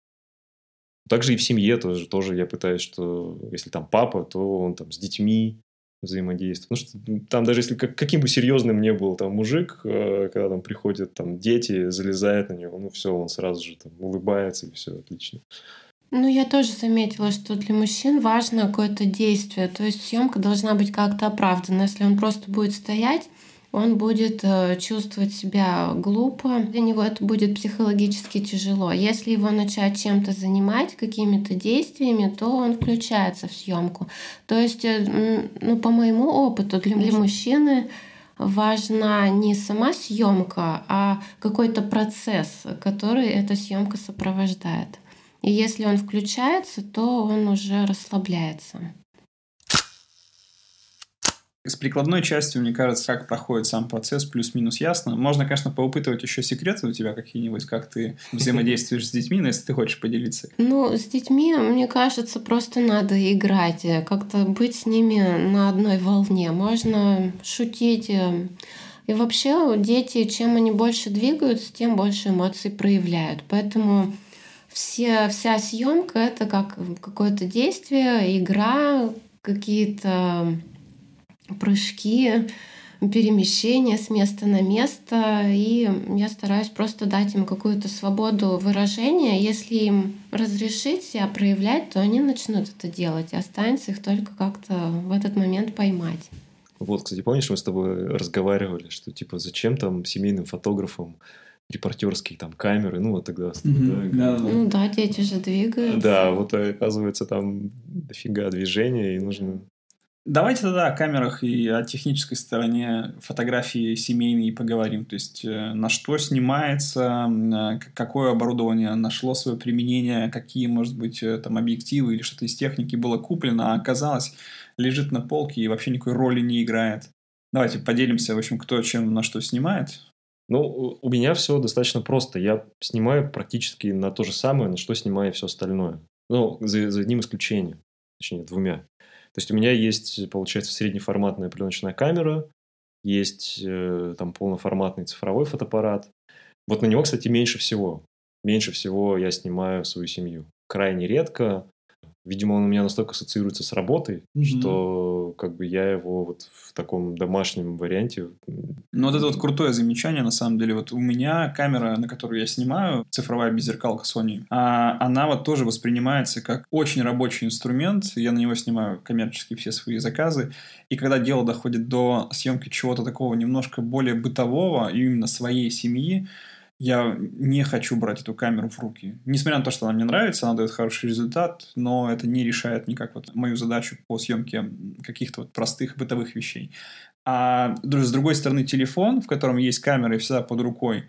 Также и в семье тоже, тоже я пытаюсь, что если там папа, то он там с детьми взаимодействует. Ну, что там даже если как, каким бы серьезным не был там мужик, э, когда там приходят там дети, залезают на него, ну все, он сразу же там улыбается и все отлично. Ну, я тоже заметила, что для мужчин важно какое-то действие. То есть съемка должна быть как-то оправдана. Если он просто будет стоять, он будет э, чувствовать себя глупо, для него это будет психологически тяжело. Если его начать чем-то занимать, какими-то действиями, то он включается в съемку. То есть, э, ну, по моему опыту, для, для мужчины важна не сама съемка, а какой-то процесс, который эта съемка сопровождает. И если он включается, то он уже расслабляется. С прикладной частью, мне кажется, как проходит сам процесс, плюс-минус ясно. Можно, конечно, поупытывать еще секреты у тебя какие-нибудь, как ты взаимодействуешь с детьми, но если ты хочешь поделиться. Ну, с детьми, мне кажется, просто надо играть, э, как-то быть с ними на одной волне. Можно шутить. Э, и вообще дети, чем они больше двигаются, тем больше эмоций проявляют. Поэтому все, вся съемка это как какое-то действие, игра, какие-то прыжки, перемещения с места на место, и я стараюсь просто дать им какую-то свободу выражения. Если им разрешить себя проявлять, то они начнут это делать, и останется их только как-то в этот момент поймать. Вот, кстати, помнишь, мы с тобой разговаривали, что типа зачем там семейным фотографам репортерские там камеры, ну вот тогда. Mm-hmm. Да, да, да. Ну да, дети же двигаются. Да, вот оказывается там дофига движения, и нужно Давайте тогда о камерах и о технической стороне фотографии семейной поговорим. То есть, э, на что снимается, э, какое оборудование нашло свое применение, какие, может быть, э, там объективы или что-то из техники было куплено, а оказалось, лежит на полке и вообще никакой роли не играет. Давайте поделимся, в общем, кто чем на что снимает. Ну, у меня все достаточно просто. Я снимаю практически на то же самое, на что снимаю все остальное. Ну, за, за одним исключением. Точнее, двумя. То есть у меня есть, получается, среднеформатная пленочная камера, есть э, там полноформатный цифровой фотоаппарат. Вот на него, кстати, меньше всего. Меньше всего я снимаю свою семью. Крайне редко. Видимо, он у меня настолько ассоциируется с работой, mm-hmm. что как бы я его вот в таком домашнем варианте. Ну, вот это вот крутое замечание, на самом деле. Вот у меня камера, на которую я снимаю, цифровая беззеркалка Sony, а она вот тоже воспринимается как очень рабочий инструмент. Я на него снимаю коммерчески все свои заказы. И когда дело доходит до съемки чего-то такого немножко более бытового, именно своей семьи, я не хочу брать эту камеру в руки. Несмотря на то, что она мне нравится, она дает хороший результат, но это не решает никак вот мою задачу по съемке каких-то вот простых бытовых вещей. А с другой стороны, телефон, в котором есть камера и всегда под рукой,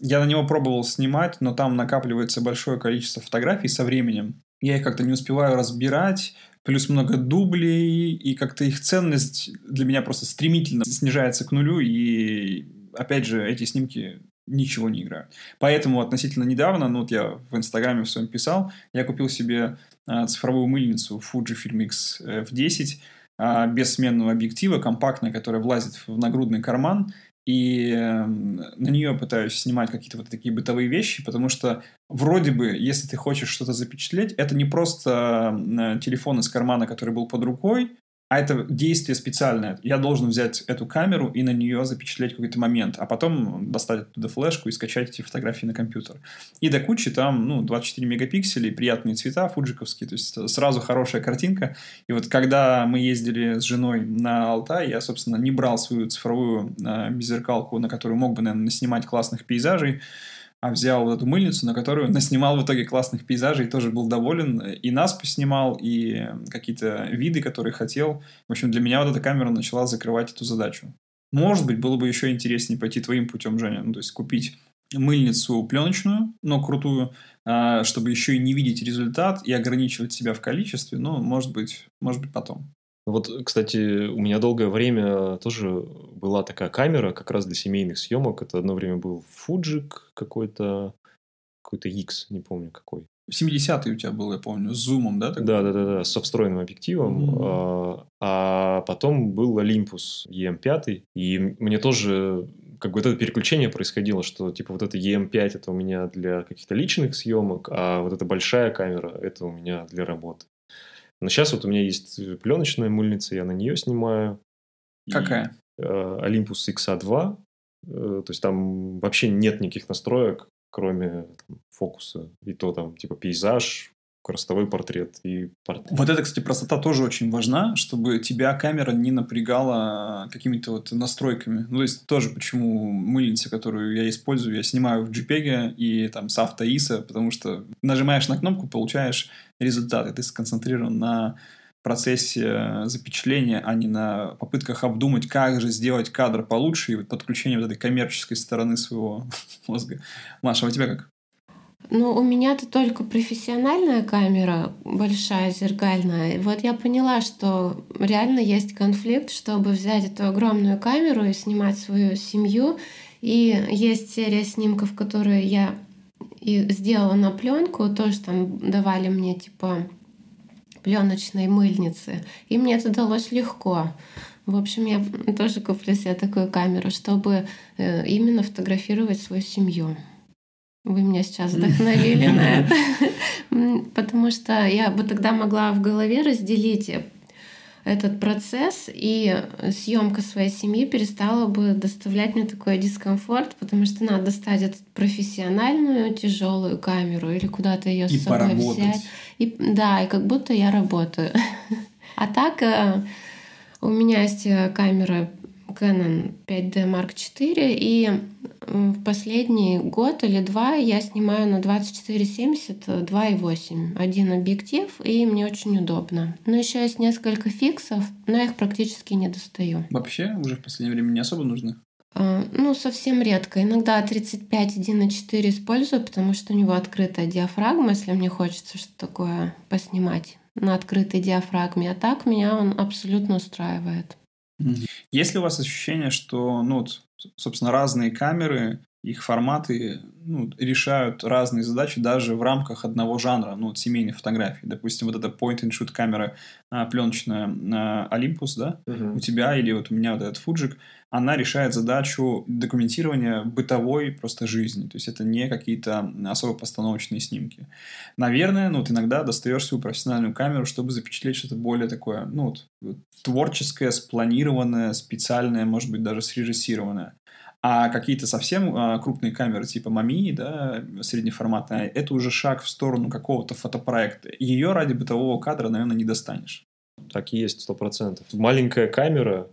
я на него пробовал снимать, но там накапливается большое количество фотографий со временем. Я их как-то не успеваю разбирать, плюс много дублей, и как-то их ценность для меня просто стремительно снижается к нулю, и опять же, эти снимки ничего не играют. Поэтому относительно недавно, ну вот я в Инстаграме в своем писал, я купил себе э, цифровую мыльницу Fujifilm X F10 э, а, без сменного объектива, компактная, которая влазит в нагрудный карман, и э, на нее пытаюсь снимать какие-то вот такие бытовые вещи, потому что вроде бы, если ты хочешь что-то запечатлеть, это не просто э, телефон из кармана, который был под рукой, а это действие специальное. Я должен взять эту камеру и на нее запечатлеть какой-то момент, а потом достать оттуда флешку и скачать эти фотографии на компьютер. И до кучи там, ну, 24 мегапикселей, приятные цвета фуджиковские, то есть сразу хорошая картинка. И вот когда мы ездили с женой на Алтай, я, собственно, не брал свою цифровую э, беззеркалку, на которую мог бы, наверное, снимать классных пейзажей, а взял эту мыльницу, на которую наснимал в итоге классных пейзажей, тоже был доволен. И нас поснимал, и какие-то виды, которые хотел. В общем, для меня вот эта камера начала закрывать эту задачу. Может быть, было бы еще интереснее пойти твоим путем, Женя. Ну, то есть купить мыльницу пленочную, но крутую, а, чтобы еще и не видеть результат и ограничивать себя в количестве, ну, может быть, может быть потом. Вот, кстати, у меня долгое время тоже была такая камера, как раз для семейных съемок. Это одно время был Фуджик какой-то, какой-то X, не помню какой. 70-й у тебя был, я помню, с зумом, да? Да, да, да, да, со встроенным объективом. Mm-hmm. А, а потом был Olympus EM5, и мне тоже как бы вот это переключение происходило, что типа вот это EM5 это у меня для каких-то личных съемок, а вот эта большая камера это у меня для работы. Но сейчас вот у меня есть пленочная мыльница, я на нее снимаю. Какая? И, э, Olympus XA2. Э, то есть там вообще нет никаких настроек, кроме там, фокуса. И то там типа пейзаж, красотовой портрет и портрет. Вот это, кстати, простота тоже очень важна, чтобы тебя камера не напрягала какими-то вот настройками. Ну, то есть тоже почему мыльница, которую я использую, я снимаю в JPEG и там с авто ISO, потому что нажимаешь на кнопку, получаешь результат, и ты сконцентрирован на процессе запечатления, а не на попытках обдумать, как же сделать кадр получше и вот подключение вот этой коммерческой стороны своего мозга. Маша, а у тебя как? Ну, у меня-то только профессиональная камера, большая, зеркальная. Вот я поняла, что реально есть конфликт, чтобы взять эту огромную камеру и снимать свою семью. И есть серия снимков, которые я и сделала на пленку, тоже там давали мне типа пленочной мыльницы. И мне это далось легко. В общем, я тоже куплю себе такую камеру, чтобы э, именно фотографировать свою семью. Вы меня сейчас вдохновили на это. Потому что я бы тогда могла в голове разделить этот процесс, и съемка своей семьи перестала бы доставлять мне такой дискомфорт, потому что надо достать эту профессиональную тяжелую камеру или куда-то ее с собой поработать. взять. И, да, и как будто я работаю. А так э, у меня есть э, камера Canon 5D Mark IV, и в последний год или два я снимаю на 2470 2.8. Один объектив, и мне очень удобно. Но еще есть несколько фиксов, но я их практически не достаю. Вообще уже в последнее время не особо нужны? А, ну, совсем редко. Иногда 35 1.4 использую, потому что у него открытая диафрагма, если мне хочется что-то такое поснимать на открытой диафрагме. А так меня он абсолютно устраивает. Есть ли у вас ощущение, что, ну, собственно, разные камеры, их форматы ну, решают разные задачи даже в рамках одного жанра, ну, вот семейной фотографии. Допустим, вот эта point-and-shoot камера а, пленочная а, Olympus, да, uh-huh. у тебя или вот у меня вот этот Fujik, она решает задачу документирования бытовой просто жизни. То есть это не какие-то особо постановочные снимки. Наверное, ну вот иногда достаешь свою профессиональную камеру, чтобы запечатлеть что-то более такое, ну вот, творческое, спланированное, специальное, может быть, даже срежиссированное. А какие-то совсем а, крупные камеры типа Мами, да, среднеформатные, это уже шаг в сторону какого-то фотопроекта. Ее ради бытового кадра, наверное, не достанешь. Так и есть, сто процентов. Маленькая камера,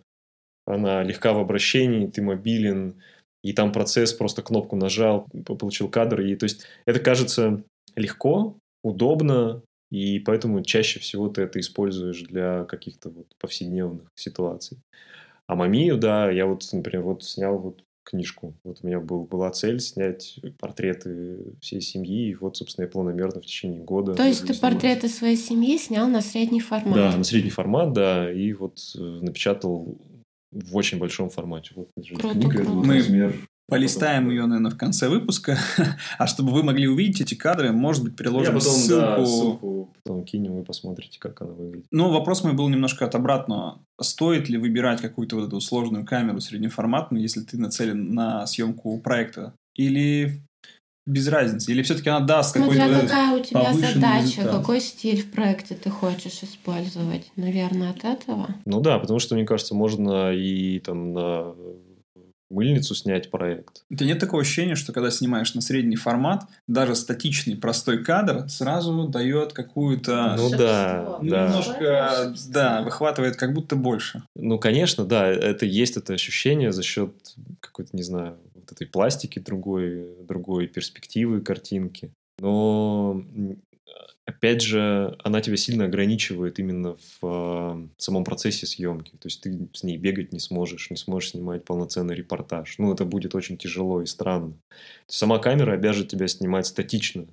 она легка в обращении, ты мобилен, и там процесс, просто кнопку нажал, получил кадр. И, то есть это кажется легко, удобно, и поэтому чаще всего ты это используешь для каких-то вот повседневных ситуаций. А Мамию, да, я вот, например, вот снял вот книжку. Вот у меня был, была цель снять портреты всей семьи, и вот, собственно, я планомерно в течение года... То есть ты снимать. портреты своей семьи снял на средний формат? Да, на средний формат, да, и вот э, напечатал в очень большом формате. Вот круто, книга, круто. Мы размер Полистаем ее, наверное, в конце выпуска. а чтобы вы могли увидеть эти кадры, может быть, приложим Я потом, ссылку. Да, ссылку потом кинем, вы посмотрите, как она выглядит. Ну, вопрос мой был немножко от обратного. Стоит ли выбирать какую-то вот эту сложную камеру среднеформатную, если ты нацелен на съемку проекта? Или без разницы? Или все-таки она даст какой-то какая у тебя задача, результат? какой стиль в проекте ты хочешь использовать? Наверное, от этого? Ну да, потому что, мне кажется, можно и там на мыльницу снять проект. У тебя нет такого ощущения, что когда снимаешь на средний формат, даже статичный простой кадр сразу дает какую-то... Ну да, да. Немножко, да, выхватывает как будто больше. Ну, конечно, да, это есть это ощущение за счет какой-то, не знаю, вот этой пластики другой, другой перспективы картинки. Но опять же, она тебя сильно ограничивает именно в э, самом процессе съемки. То есть ты с ней бегать не сможешь, не сможешь снимать полноценный репортаж. Ну, это будет очень тяжело и странно. Сама камера обяжет тебя снимать статично.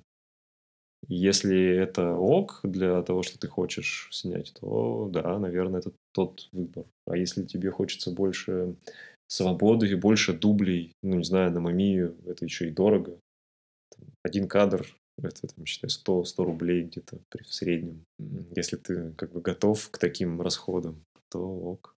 Если это ок для того, что ты хочешь снять, то да, наверное, это тот выбор. А если тебе хочется больше свободы и больше дублей, ну, не знаю, на мамию, это еще и дорого. Один кадр это, там, считай, 100, 100 рублей где-то в среднем. Если ты как бы готов к таким расходам, то ок.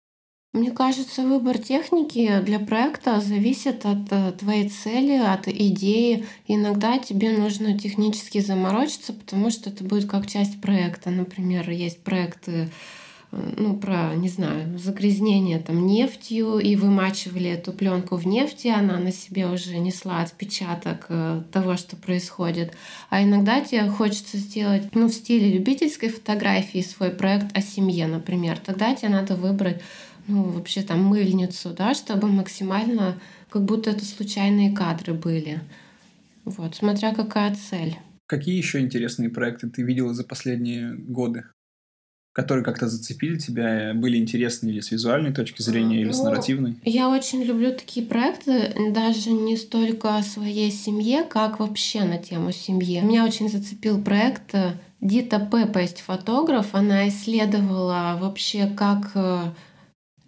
Мне кажется, выбор техники для проекта зависит от э, твоей цели, от идеи. Иногда тебе нужно технически заморочиться, потому что это будет как часть проекта. Например, есть проекты ну, про, не знаю, загрязнение там нефтью, и вымачивали эту пленку в нефти, она на себе уже несла отпечаток э, того, что происходит. А иногда тебе хочется сделать, ну, в стиле любительской фотографии свой проект о семье, например. Тогда тебе надо выбрать, ну, вообще там мыльницу, да, чтобы максимально, как будто это случайные кадры были. Вот, смотря какая цель. Какие еще интересные проекты ты видела за последние годы? Которые как-то зацепили тебя, были интересны или с визуальной точки зрения, или ну, с нарративной? Я очень люблю такие проекты, даже не столько о своей семье, как вообще на тему семьи. Меня очень зацепил проект э, Дита Пеппа есть фотограф. Она исследовала вообще, как э,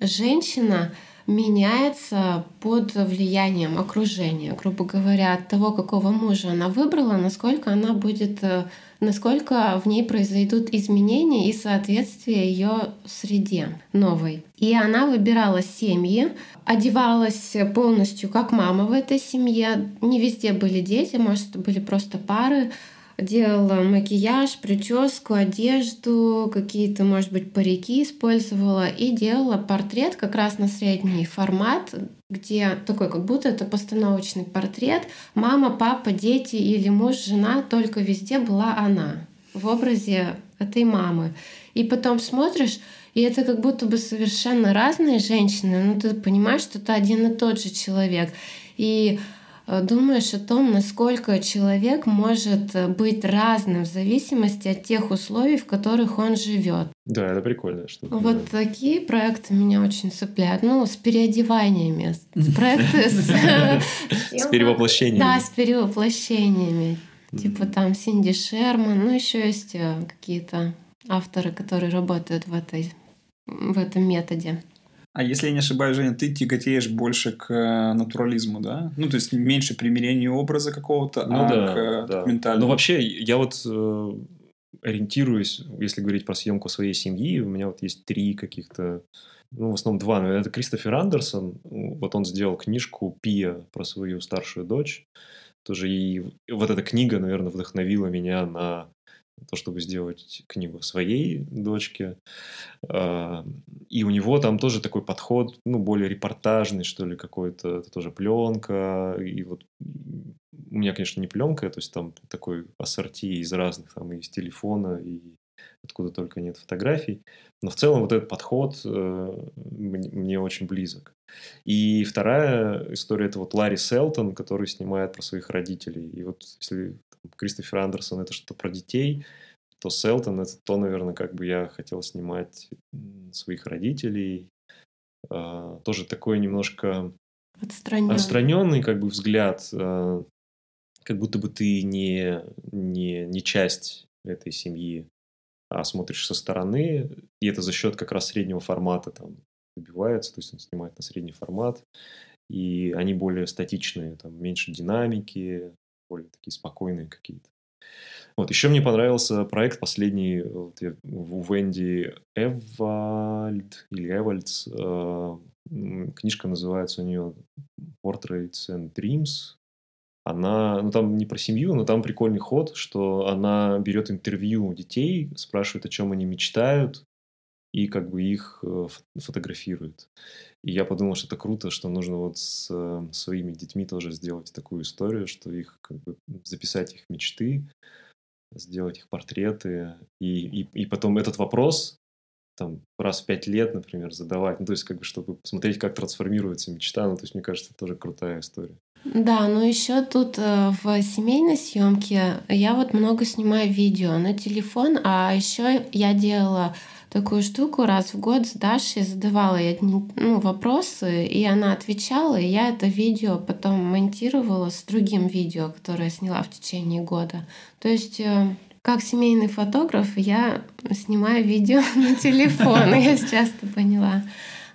женщина меняется под влиянием окружения, грубо говоря, от того, какого мужа она выбрала, насколько она будет, э, насколько в ней произойдут изменения и соответствие ее среде новой. И она выбирала семьи, одевалась полностью как мама в этой семье. Не везде были дети, может, были просто пары делала макияж, прическу, одежду, какие-то, может быть, парики использовала и делала портрет как раз на средний формат, где такой, как будто это постановочный портрет. Мама, папа, дети или муж, жена, только везде была она в образе этой мамы. И потом смотришь, и это как будто бы совершенно разные женщины, но ты понимаешь, что это один и тот же человек. И думаешь о том, насколько человек может э, быть разным в зависимости от тех условий, в которых он живет. Да, это прикольно. Что вот да. такие проекты меня очень цепляют. Ну, с переодеваниями. Проекты с... С перевоплощениями. Да, с перевоплощениями. Типа там Синди Шерман. Ну, еще есть э, какие-то авторы, которые работают в этой в этом методе. А если я не ошибаюсь, Женя, ты тяготеешь больше к э, натурализму, да? Ну, то есть меньше примирения образа какого-то, ну, а да, к э, да. документальному. Ну, вообще, я вот э, ориентируюсь, если говорить про съемку своей семьи, у меня вот есть три каких-то ну, в основном два. Это Кристофер Андерсон. Вот он сделал книжку «Пия» про свою старшую дочь. Тоже и вот эта книга, наверное, вдохновила меня на то, чтобы сделать книгу своей дочке. А, и у него там тоже такой подход, ну, более репортажный, что ли, какой-то, это тоже пленка. И вот у меня, конечно, не пленка, то есть там такой ассорти из разных, там, и из телефона, и откуда только нет фотографий. Но в целом вот этот подход э, мне очень близок. И вторая история – это вот Ларри Селтон, который снимает про своих родителей. И вот если Кристофер Андерсон это что-то про детей, то Селтон это то, наверное, как бы я хотел снимать своих родителей. А, тоже такой немножко отстраненный, отстраненный как бы взгляд, а, как будто бы ты не, не, не часть этой семьи, а смотришь со стороны, и это за счет как раз среднего формата там добивается, то есть он снимает на средний формат, и они более статичные, там меньше динамики, более такие спокойные какие-то. Вот, еще мне понравился проект последний вот я, у Венди Эвальд или Эвальдс. Э, книжка называется у нее Portraits and Dreams. Она, ну там не про семью, но там прикольный ход, что она берет интервью у детей, спрашивает, о чем они мечтают, и как бы их э, фотографирует. И я подумал, что это круто, что нужно вот с э, своими детьми тоже сделать такую историю, что их как бы записать их мечты, сделать их портреты, и, и, и потом этот вопрос там раз в пять лет, например, задавать, ну, то есть, как бы, чтобы посмотреть, как трансформируется мечта, ну, то есть, мне кажется, это тоже крутая история. Да, но еще тут э, в семейной съемке я вот много снимаю видео на телефон, а еще я делала такую штуку раз в год с Дашей, задавала ей ну, вопросы, и она отвечала, и я это видео потом монтировала с другим видео, которое сняла в течение года. То есть э, как семейный фотограф я снимаю видео на телефон, я сейчас это поняла.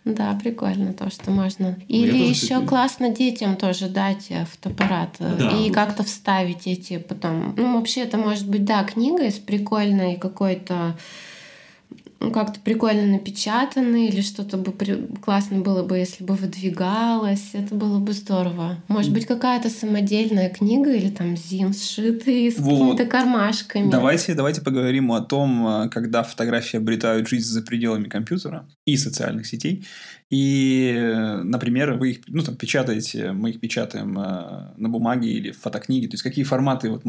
Да, прикольно то, что можно. Ну, Или ну, еще кстати... классно детям тоже дать э, фотоаппарат э, да. и как-то вставить эти потом. Ну, вообще это может быть, да, книга с прикольной какой-то как-то прикольно напечатаны, или что-то бы при... классно было бы, если бы выдвигалось. Это было бы здорово. Может быть, какая-то самодельная книга или там зин сшитый с вот. какими-то кармашками. Давайте, давайте поговорим о том, э, когда фотографии обретают жизнь за пределами компьютера и социальных сетей. И, например, вы их ну, там, печатаете, мы их печатаем э, на бумаге или в фотокниге. То есть, какие форматы вот,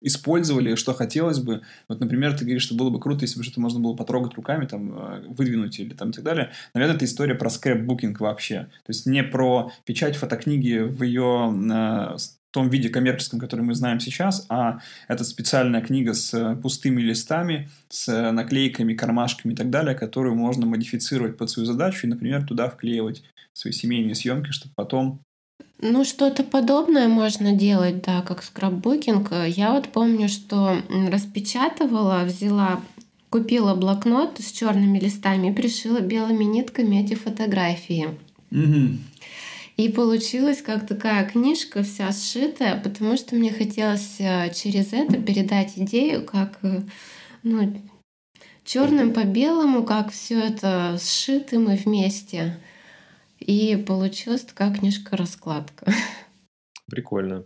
использовали, что хотелось бы. Вот, например, ты говоришь, что было бы круто, если бы что-то можно было потрогать руками, там, э, выдвинуть или там и так далее. Наверное, это история про скрэпбукинг вообще. То есть, не про печать фотокниги в ее э, том виде коммерческом, который мы знаем сейчас, а это специальная книга с э, пустыми листами, с э, наклейками, кармашками и так далее, которую можно модифицировать под свою задачу и, например, туда вклеивать свои семейные съемки, чтобы потом ну, что-то подобное можно делать, да, как скраббукинг. Я вот помню, что распечатывала, взяла, купила блокнот с черными листами и пришила белыми нитками эти фотографии. Угу. И получилась как такая книжка вся сшитая, потому что мне хотелось э, через это передать идею, как э, ну, черным по белому, как все это сшиты мы вместе. И получилась такая книжка-раскладка. Прикольно.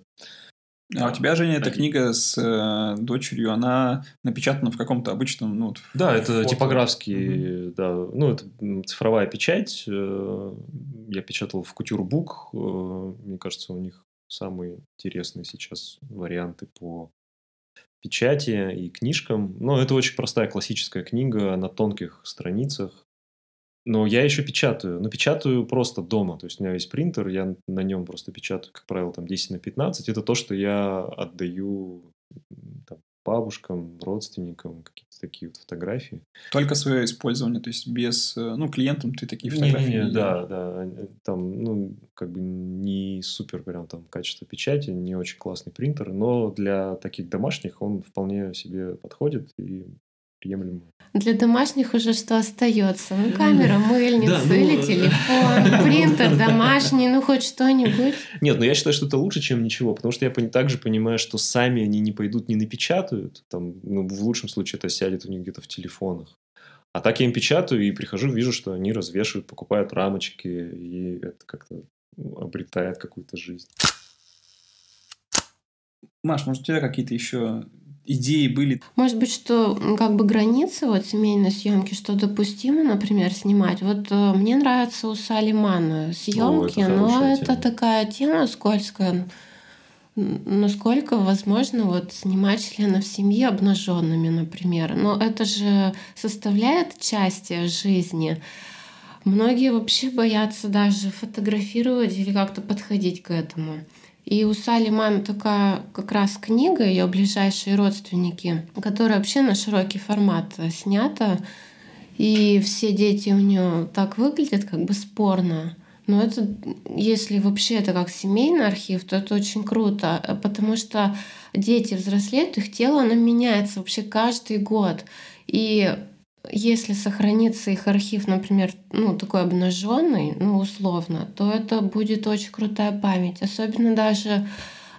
А у тебя, Женя, эта книга с э, дочерью, она напечатана в каком-то обычном, ну, Да, это фото. типографский, угу. да, ну, это цифровая печать. Э, я печатал в Кутюрбук. Э, мне кажется, у них самые интересные сейчас варианты по печати и книжкам. Но это очень простая классическая книга на тонких страницах. Но я еще печатаю. Но печатаю просто дома. То есть у меня есть принтер, я на нем просто печатаю, как правило, там 10 на 15. Это то, что я отдаю там, бабушкам, родственникам, какие-то такие вот фотографии. Только свое использование, то есть без, э, ну, клиентам ты такие фотографии не, не, не Да, да, э, там, ну, как бы не супер прям там качество печати, не очень классный принтер, но для таких домашних он вполне себе подходит и приемлемо. Для домашних уже что остается? Ну, камера, мыльница да, ну... или телефон, принтер домашний, ну, хоть что-нибудь. Нет, но ну, я считаю, что это лучше, чем ничего, потому что я также понимаю, что сами они не пойдут, не напечатают. Там, ну, в лучшем случае это сядет у них где-то в телефонах. А так я им печатаю и прихожу, вижу, что они развешивают, покупают рамочки, и это как-то обретает какую-то жизнь. Маш, может, у тебя какие-то еще идеи были? Может быть, что как бы границы вот семейной съемки, что допустимо, например, снимать. Вот э, мне нравится у Салимана съемки, О, но это тема. такая тема скользкая. Насколько возможно вот снимать членов семьи обнаженными, например. Но это же составляет часть жизни. Многие вообще боятся даже фотографировать или как-то подходить к этому. И у Сали Ман такая как раз книга, ее ближайшие родственники, которая вообще на широкий формат снята. И все дети у нее так выглядят, как бы спорно. Но это, если вообще это как семейный архив, то это очень круто, потому что дети взрослеют, их тело, оно меняется вообще каждый год. И если сохранится их архив, например, ну, такой обнаженный, ну, условно, то это будет очень крутая память. Особенно даже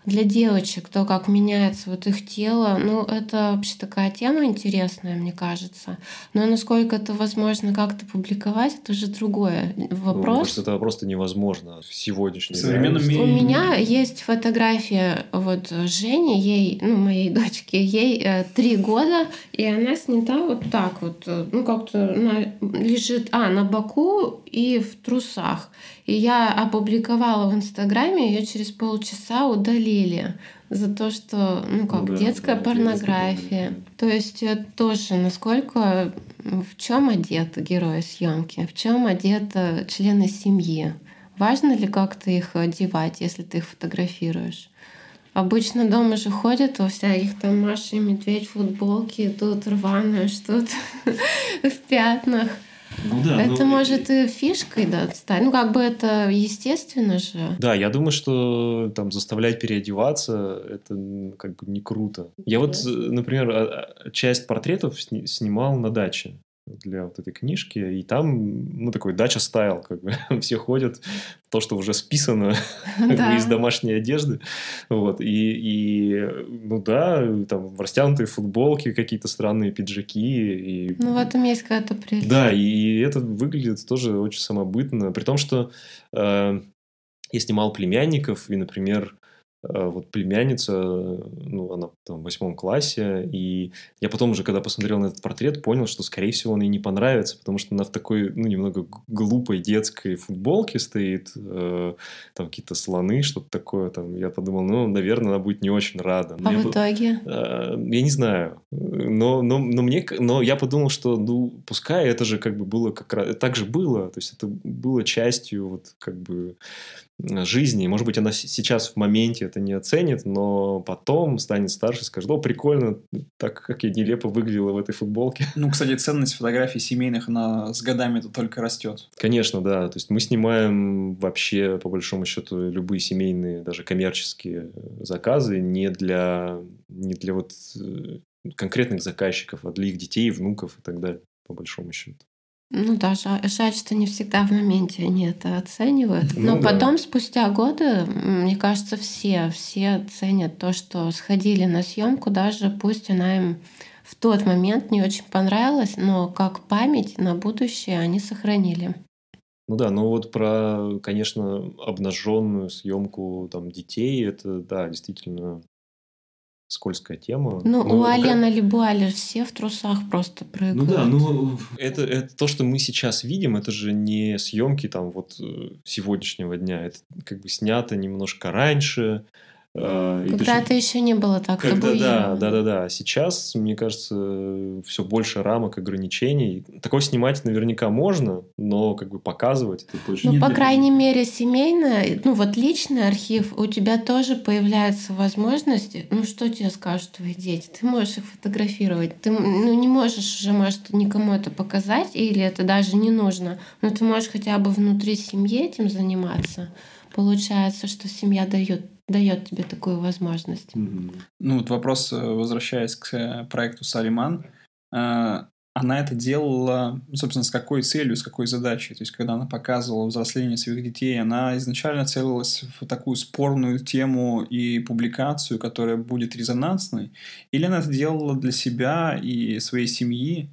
для девочек, то, как меняется вот их тело, ну, это вообще такая тема интересная, мне кажется. Но насколько это возможно как-то публиковать, это уже другой вопрос. Ну, может, это просто невозможно в сегодняшнем современном мире. У меня есть фотография вот Жени, ей, ну, моей дочке, ей э, три года, и она снята вот так вот, э, ну, как-то лежит, а, на боку и в трусах. И я опубликовала в Инстаграме, ее через полчаса удалили за то, что, ну как, да, детская да, порнография. То есть это тоже насколько, в чем одет герой съемки, в чем одеты члены семьи. Важно ли, как ты их одевать, если ты их фотографируешь? Обычно дома же ходят во всяких там Маша и Медведь футболки, тут рваное что-то в пятнах. Ну, да, это но... может и фишкой да, стать. Ну, как бы это естественно же. Да, я думаю, что там заставлять переодеваться это как бы не круто. Я вот, например, а, а, часть портретов снимал на даче для вот этой книжки, и там, ну, такой дача стайл, как бы, все ходят, то, что уже списано да. из домашней одежды, вот, и, и, ну, да, там, растянутые футболки, какие-то странные пиджаки, и... Ну, в этом есть какая-то прелесть. Да, и это выглядит тоже очень самобытно, при том, что э, я снимал племянников, и, например, вот племянница, ну, она там в восьмом классе, и я потом уже, когда посмотрел на этот портрет, понял, что, скорее всего, он ей не понравится, потому что она в такой, ну, немного глупой детской футболке стоит, э, там какие-то слоны, что-то такое, там, я подумал, ну, наверное, она будет не очень рада. А в итоге? Э, я не знаю, но, но, но мне, но я подумал, что, ну, пускай это же как бы было как раз, так же было, то есть это было частью вот как бы жизни. Может быть, она сейчас в моменте это не оценит, но потом станет старше и скажет, о, прикольно, так как я нелепо выглядела в этой футболке. Ну, кстати, ценность фотографий семейных, она с годами это только растет. Конечно, да. То есть мы снимаем вообще, по большому счету, любые семейные, даже коммерческие заказы не для, не для вот э, конкретных заказчиков, а для их детей, внуков и так далее, по большому счету. Ну да, жаль, жаль, что не всегда в моменте они это оценивают. Ну, Но да. потом, спустя годы, мне кажется, все, все ценят то, что сходили на съемку, даже пусть она им в тот момент не очень понравилась, но как память на будущее они сохранили. Ну да, ну вот про, конечно, обнаженную съемку там детей, это да, действительно скользкая тема. Ну, но у Алена как... Либуаля все в трусах просто прыгают. Ну да, ну это, это то, что мы сейчас видим, это же не съемки там вот э, сегодняшнего дня. Это как бы снято немножко раньше. А, Когда-то еще не было так Когда, да, да, да, да. Сейчас, мне кажется, все больше рамок, ограничений. Такое снимать наверняка можно, но как бы показывать это точно. Ну, по крайней мере, семейно, ну вот личный архив, у тебя тоже появляется возможность, ну что тебе скажут твои дети? Ты можешь их фотографировать. Ты ну, не можешь уже, может, никому это показать, или это даже не нужно, но ты можешь хотя бы внутри семьи этим заниматься. Получается, что семья дает дает тебе такую возможность. Mm-hmm. Ну вот вопрос, э, возвращаясь к э, проекту Салиман, э, она это делала, собственно, с какой целью, с какой задачей? То есть, когда она показывала взросление своих детей, она изначально целилась в такую спорную тему и публикацию, которая будет резонансной? Или она это делала для себя и своей семьи,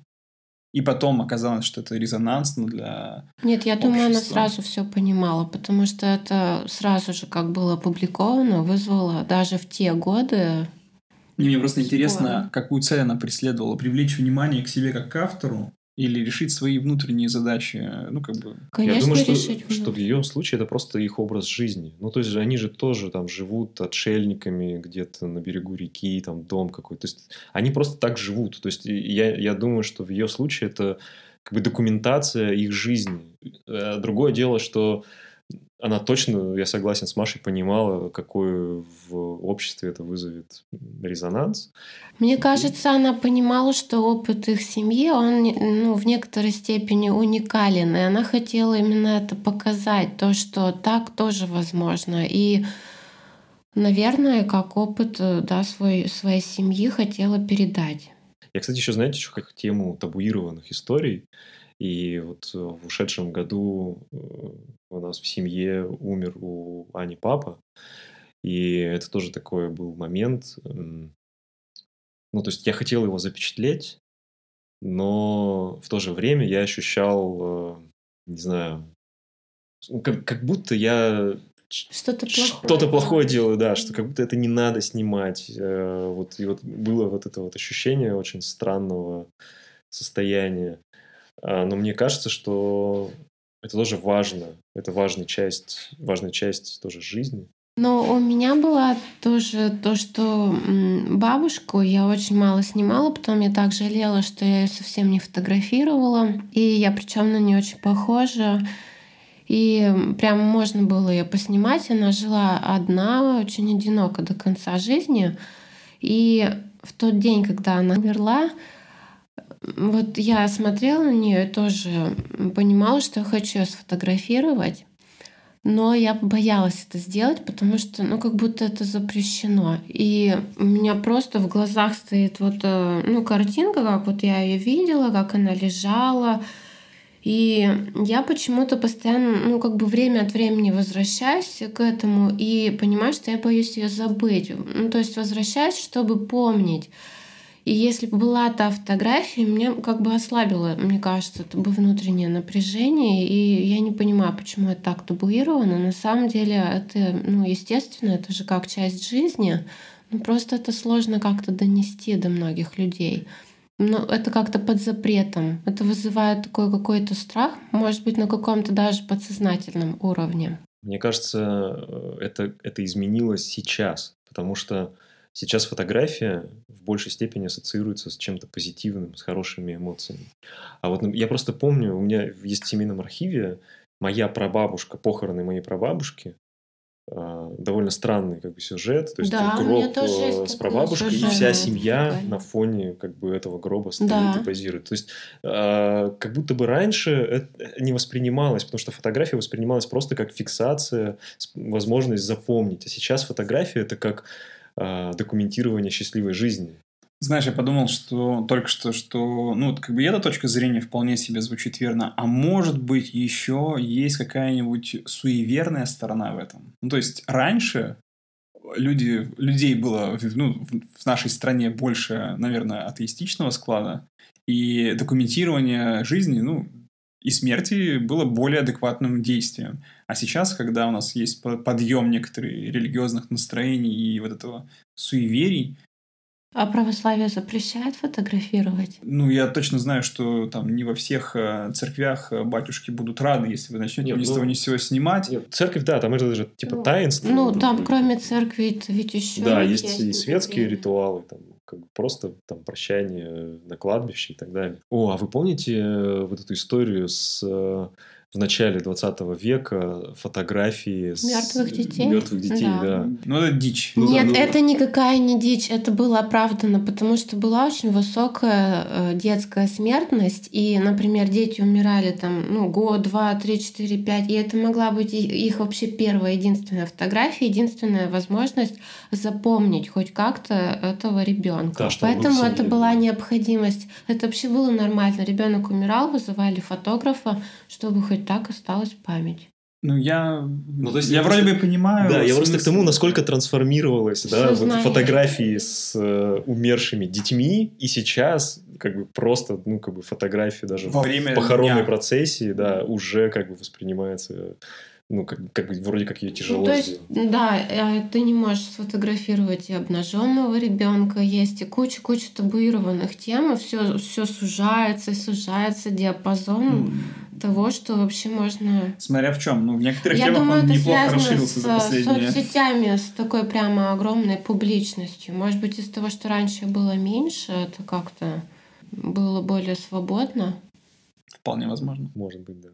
и потом оказалось, что это резонансно для Нет, я общества. думаю, она сразу все понимала, потому что это сразу же, как было опубликовано, вызвало даже в те годы мне просто споры. интересно, какую цель она преследовала. Привлечь внимание к себе как к автору или решить свои внутренние задачи, ну, как бы... Конечно, Я думаю, что, что в ее случае это просто их образ жизни. Ну, то есть же они же тоже там живут отшельниками где-то на берегу реки, там дом какой-то. То есть они просто так живут. То есть я, я думаю, что в ее случае это как бы документация их жизни. Э, другое дело, что она точно, я согласен с Машей, понимала, какой в обществе это вызовет резонанс. Мне кажется, она понимала, что опыт их семьи, он ну, в некоторой степени уникален, и она хотела именно это показать, то, что так тоже возможно. И, наверное, как опыт да, свой, своей семьи хотела передать. Я, кстати, еще, знаете, еще как тему табуированных историй. И вот в ушедшем году э, у нас в семье умер у Ани папа. И это тоже такой был момент. Ну, то есть я хотел его запечатлеть, но в то же время я ощущал, э, не знаю, как, как будто я что-то плохое. Что-то плохое делаю, да, что как будто это не надо снимать. Э, вот, и вот было вот это вот ощущение очень странного состояния. А, но мне кажется, что это тоже важно. Это важная часть, важная часть тоже жизни. Но у меня была тоже то, что бабушку я очень мало снимала, потом я так жалела, что я ее совсем не фотографировала. И я причем на нее очень похожа. И прям можно было ее поснимать. Она жила одна, очень одиноко до конца жизни. И в тот день, когда она умерла, вот я смотрела на нее и тоже понимала, что я хочу ее сфотографировать. Но я боялась это сделать, потому что, ну, как будто это запрещено. И у меня просто в глазах стоит вот, э, ну, картинка, как вот я ее видела, как она лежала, и я почему-то постоянно, ну, как бы время от времени возвращаюсь к этому и понимаю, что я боюсь ее забыть. Ну, то есть возвращаюсь, чтобы помнить. И если бы была та фотография, меня как бы ослабило, мне кажется, это бы внутреннее напряжение. И я не понимаю, почему это так табуировано. На самом деле это, ну, естественно, это же как часть жизни. Ну, просто это сложно как-то донести до многих людей но это как-то под запретом. Это вызывает такой какой-то страх, может быть, на каком-то даже подсознательном уровне. Мне кажется, э, это, это изменилось сейчас, потому что сейчас фотография большей степени ассоциируется с чем-то позитивным, с хорошими эмоциями. А вот я просто помню, у меня есть в семейном архиве моя прабабушка, похороны моей прабабушки, а, довольно странный как бы сюжет, то есть да, гроб э, с прабабушкой и вся семья такая. на фоне как бы этого гроба стоит да. и позирует. То есть э, как будто бы раньше это не воспринималось, потому что фотография воспринималась просто как фиксация, возможность запомнить, а сейчас фотография это как э, документирование счастливой жизни. Знаешь, я подумал, что только что, что, ну, как бы эта точка зрения вполне себе звучит верно, а может быть еще есть какая-нибудь суеверная сторона в этом. Ну, то есть раньше люди, людей было ну, в нашей стране больше, наверное, атеистичного склада, и документирование жизни, ну, и смерти было более адекватным действием. А сейчас, когда у нас есть подъем некоторых религиозных настроений и вот этого суеверий, а православие запрещает фотографировать? Ну, я точно знаю, что там не во всех э, церквях э, батюшки будут рады, если вы начнете нет, ни с того ну, ни с сего снимать. Нет, церковь, да, там это же типа ну, таинство. Ну, там кроме церкви ведь еще Да, есть, есть и светские ритуалы, там как бы просто там прощание на кладбище и так далее. О, а вы помните э, вот эту историю с в начале 20 века фотографии с мертвых детей. Мертвых детей, да. да. Ну, это дичь. Ну, Нет, да, ну... это никакая не дичь, это было оправдано, потому что была очень высокая э, детская смертность, и, например, дети умирали там, ну, год, два, три, четыре, пять, и это могла быть их вообще первая, единственная фотография, единственная возможность запомнить хоть как-то этого ребенка. Да, Поэтому это была необходимость. Это вообще было нормально. Ребенок умирал, вызывали фотографа, чтобы хоть так осталась память. Ну, я, ну, то есть я, я вроде бы понимаю. Да, я просто к тому, насколько трансформировалась да, вот фотографии с э, умершими детьми, и сейчас как бы просто, ну, как бы фотографии даже Во в, время похоронной дня. процессии, да, уже как бы воспринимается ну, как, как бы вроде как ее тяжело ну, то есть, сделать. Да, э, ты не можешь сфотографировать и обнаженного ребенка, есть и куча-куча табуированных тем, и все, все сужается, сужается диапазон mm. Того, что вообще можно... Смотря в чем. Ну, в некоторых Я темах думаю, он неплохо расширился с за последние... соцсетями, с такой прямо огромной публичностью. Может быть, из того, что раньше было меньше, это как-то было более свободно. Вполне возможно. Может быть, да.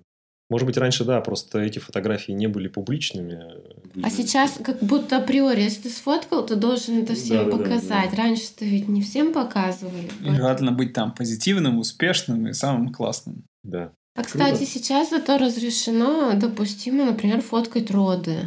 Может быть, раньше, да, просто эти фотографии не были публичными. А сейчас как будто априори, если ты сфоткал, ты должен это всем да, показать. Да, да. Раньше-то ведь не всем показывали. И желательно быть там позитивным, успешным и самым классным. Да. А, кстати, Круто. сейчас зато разрешено, допустимо, например, фоткать роды.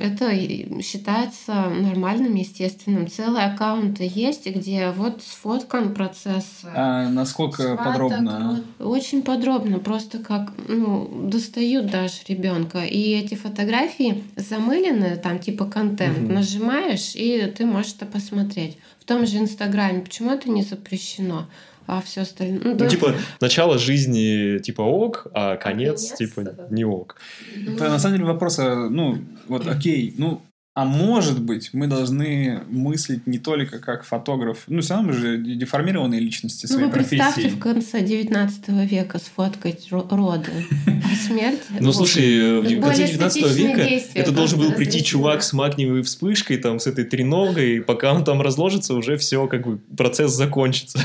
Это считается нормальным, естественным. Целые аккаунты есть, где вот сфоткан процесс. А насколько сваток, подробно? Очень подробно, просто как ну, достают даже ребенка. И эти фотографии замылены, там типа контент. Угу. Нажимаешь, и ты можешь это посмотреть. В том же Инстаграме. Почему это не запрещено? А все остальное... Ну, ну типа, начало жизни, типа, ок, а конец, конец типа, да. не ок. Это, на самом деле, вопрос, а, ну, вот, окей, ну, а может быть, мы должны мыслить не только как фотограф, ну, все равно мы же деформированные личности своей ну, вы профессии. представьте в конце 19 века сфоткать роды, а смерть... Ну, слушай, в конце 19 века это должен был прийти чувак с магниевой вспышкой, там, с этой треногой, пока он там разложится, уже все, как бы, процесс закончится.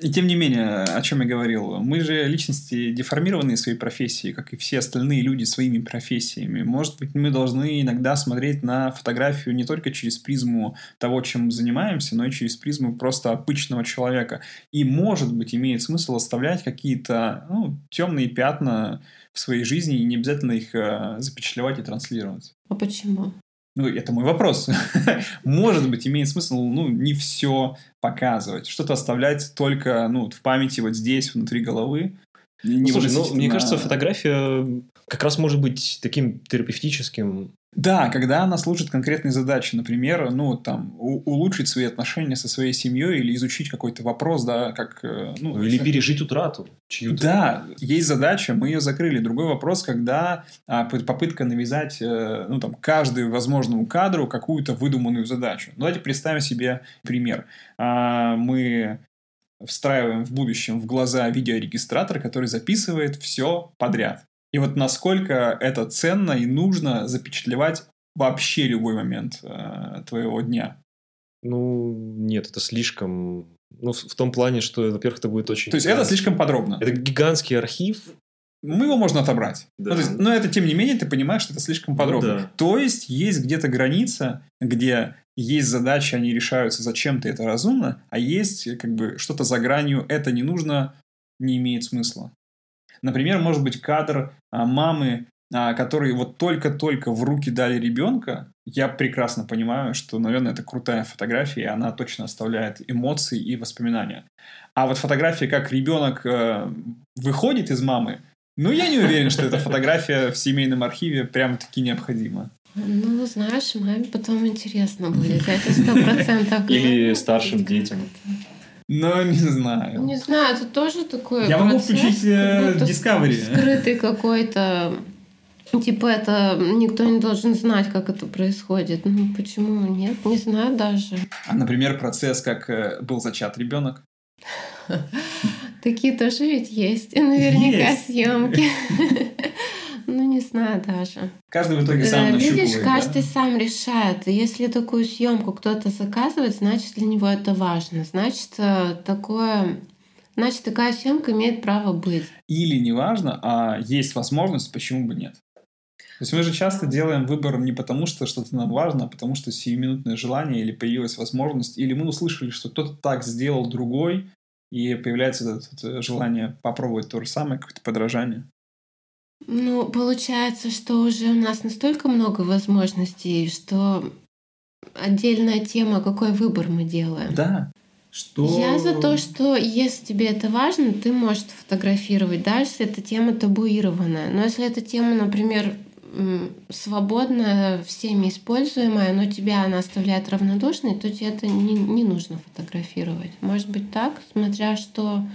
И тем не менее, о чем я говорил, мы же личности деформированные своей профессией, как и все остальные люди своими профессиями. Может быть, мы должны иногда смотреть на фотографию не только через призму того, чем мы занимаемся, но и через призму просто обычного человека. И, может быть, имеет смысл оставлять какие-то ну, темные пятна в своей жизни и не обязательно их э, запечатлевать и транслировать. А почему? Ну, это мой вопрос. Может быть, имеет смысл, ну, не все показывать. Что-то оставлять только, ну, в памяти вот здесь, внутри головы. Не ну, слушай, ну, мне кажется, фотография как раз может быть таким терапевтическим да, когда она служит конкретной задаче, например, ну, там, улучшить свои отношения со своей семьей или изучить какой-то вопрос, да, как... Э, ну, или пережить утрату чью-то. Да, есть задача, мы ее закрыли. Другой вопрос, когда а, попытка навязать, э, ну, там, каждому возможному кадру какую-то выдуманную задачу. Ну, давайте представим себе пример. А, мы встраиваем в будущем в глаза видеорегистратор, который записывает все подряд. И вот насколько это ценно и нужно запечатлевать вообще любой момент э, твоего дня. Ну, нет, это слишком... Ну, в том плане, что, во-первых, это будет очень... То есть, это слишком подробно. Это гигантский архив. Ну, его можно отобрать. Да. Ну, есть, но это, тем не менее, ты понимаешь, что это слишком подробно. Ну, да. То есть, есть где-то граница, где есть задачи, они решаются зачем-то, это разумно, а есть как бы что-то за гранью, это не нужно, не имеет смысла. Например, может быть кадр а, мамы, а, которые вот только-только в руки дали ребенка. Я прекрасно понимаю, что, наверное, это крутая фотография, и она точно оставляет эмоции и воспоминания. А вот фотография, как ребенок э, выходит из мамы, ну, я не уверен, что эта фотография в семейном архиве прям-таки необходима. Ну, знаешь, маме потом интересно будет, это сто процентов. Или старшим детям. Но не знаю. Не знаю, это тоже такое. Я могу включить э, Discovery. Скрытый какой-то. Типа это никто не должен знать, как это происходит. Ну почему нет? Не знаю даже. А, например, процесс, как э, был зачат ребенок. Такие тоже ведь есть. И наверняка съемки. Ну, не знаю даже. Каждый в итоге сам нащупывает, Видишь, каждый да? сам решает. Если такую съемку кто-то заказывает, значит, для него это важно. Значит, э, такое Значит, такая съемка имеет право быть. Или не важно, а есть возможность, почему бы нет. То есть мы же часто делаем выбор не потому, что что-то нам важно, а потому что сиюминутное желание или появилась возможность, или мы услышали, что кто-то так сделал другой, и появляется это, желание попробовать то же самое, какое-то подражание. Ну, получается, что уже у нас настолько много возможностей, что отдельная тема, какой выбор мы делаем. Да. Что... Я за то, что если тебе это важно, ты можешь фотографировать, да, если эта тема табуированная. Но если эта тема, например, свободная, всеми используемая, но тебя она оставляет равнодушной, то тебе это не, не нужно фотографировать. Может быть так, смотря что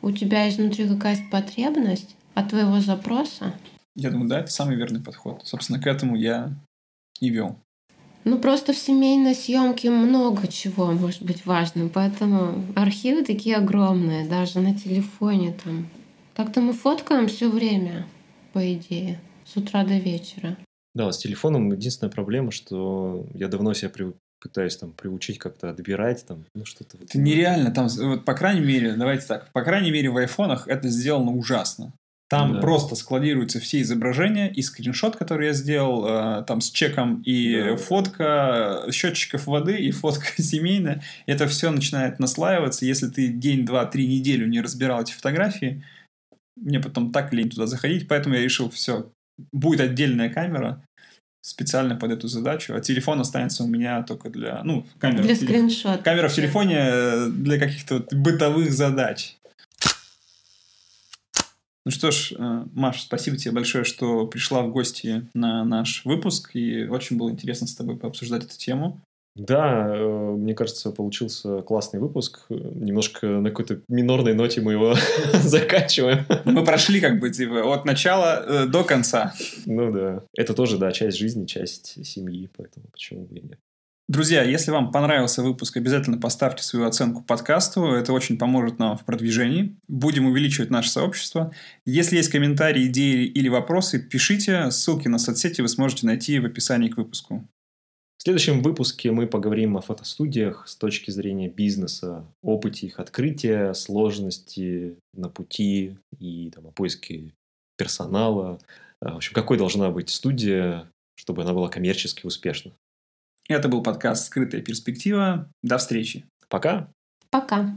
у тебя изнутри какая-то потребность, от твоего запроса? Я думаю, да, это самый верный подход. Собственно, к этому я и вел. Ну, просто в семейной съемке много чего может быть важным, поэтому архивы такие огромные, даже на телефоне там. Так-то мы фоткаем все время, по идее, с утра до вечера. Да, с телефоном единственная проблема, что я давно себя при... пытаюсь там приучить как-то отбирать там, ну что-то. Это нереально, там, вот, по крайней мере, давайте так, по крайней мере в айфонах это сделано ужасно. Там да. просто складируются все изображения и скриншот, который я сделал, э, там с чеком и да. фотка счетчиков воды и фотка семейная. Это все начинает наслаиваться. Если ты день, два, три неделю не разбирал эти фотографии, мне потом так лень туда заходить, поэтому я решил, все, будет отдельная камера специально под эту задачу, а телефон останется у меня только для, ну, камера. Для скриншота. Камера в телефоне э, для каких-то бытовых задач. Ну что ж, э, Маш, спасибо тебе большое, что пришла в гости на наш выпуск, и очень было интересно с тобой пообсуждать эту тему. Да, э, мне кажется, получился классный выпуск. Немножко на какой-то минорной ноте мы его заканчиваем. Мы прошли как бы типа от начала э, до конца. Ну да. Это тоже, да, часть жизни, часть семьи, поэтому почему бы и нет. Друзья, если вам понравился выпуск, обязательно поставьте свою оценку подкасту. Это очень поможет нам в продвижении. Будем увеличивать наше сообщество. Если есть комментарии, идеи или вопросы, пишите. Ссылки на соцсети вы сможете найти в описании к выпуску. В следующем выпуске мы поговорим о фотостудиях с точки зрения бизнеса, опыте их открытия, сложности на пути и там, о поиске персонала. В общем, какой должна быть студия, чтобы она была коммерчески успешна. Это был подкаст «Скрытая перспектива». До встречи. Пока. Пока.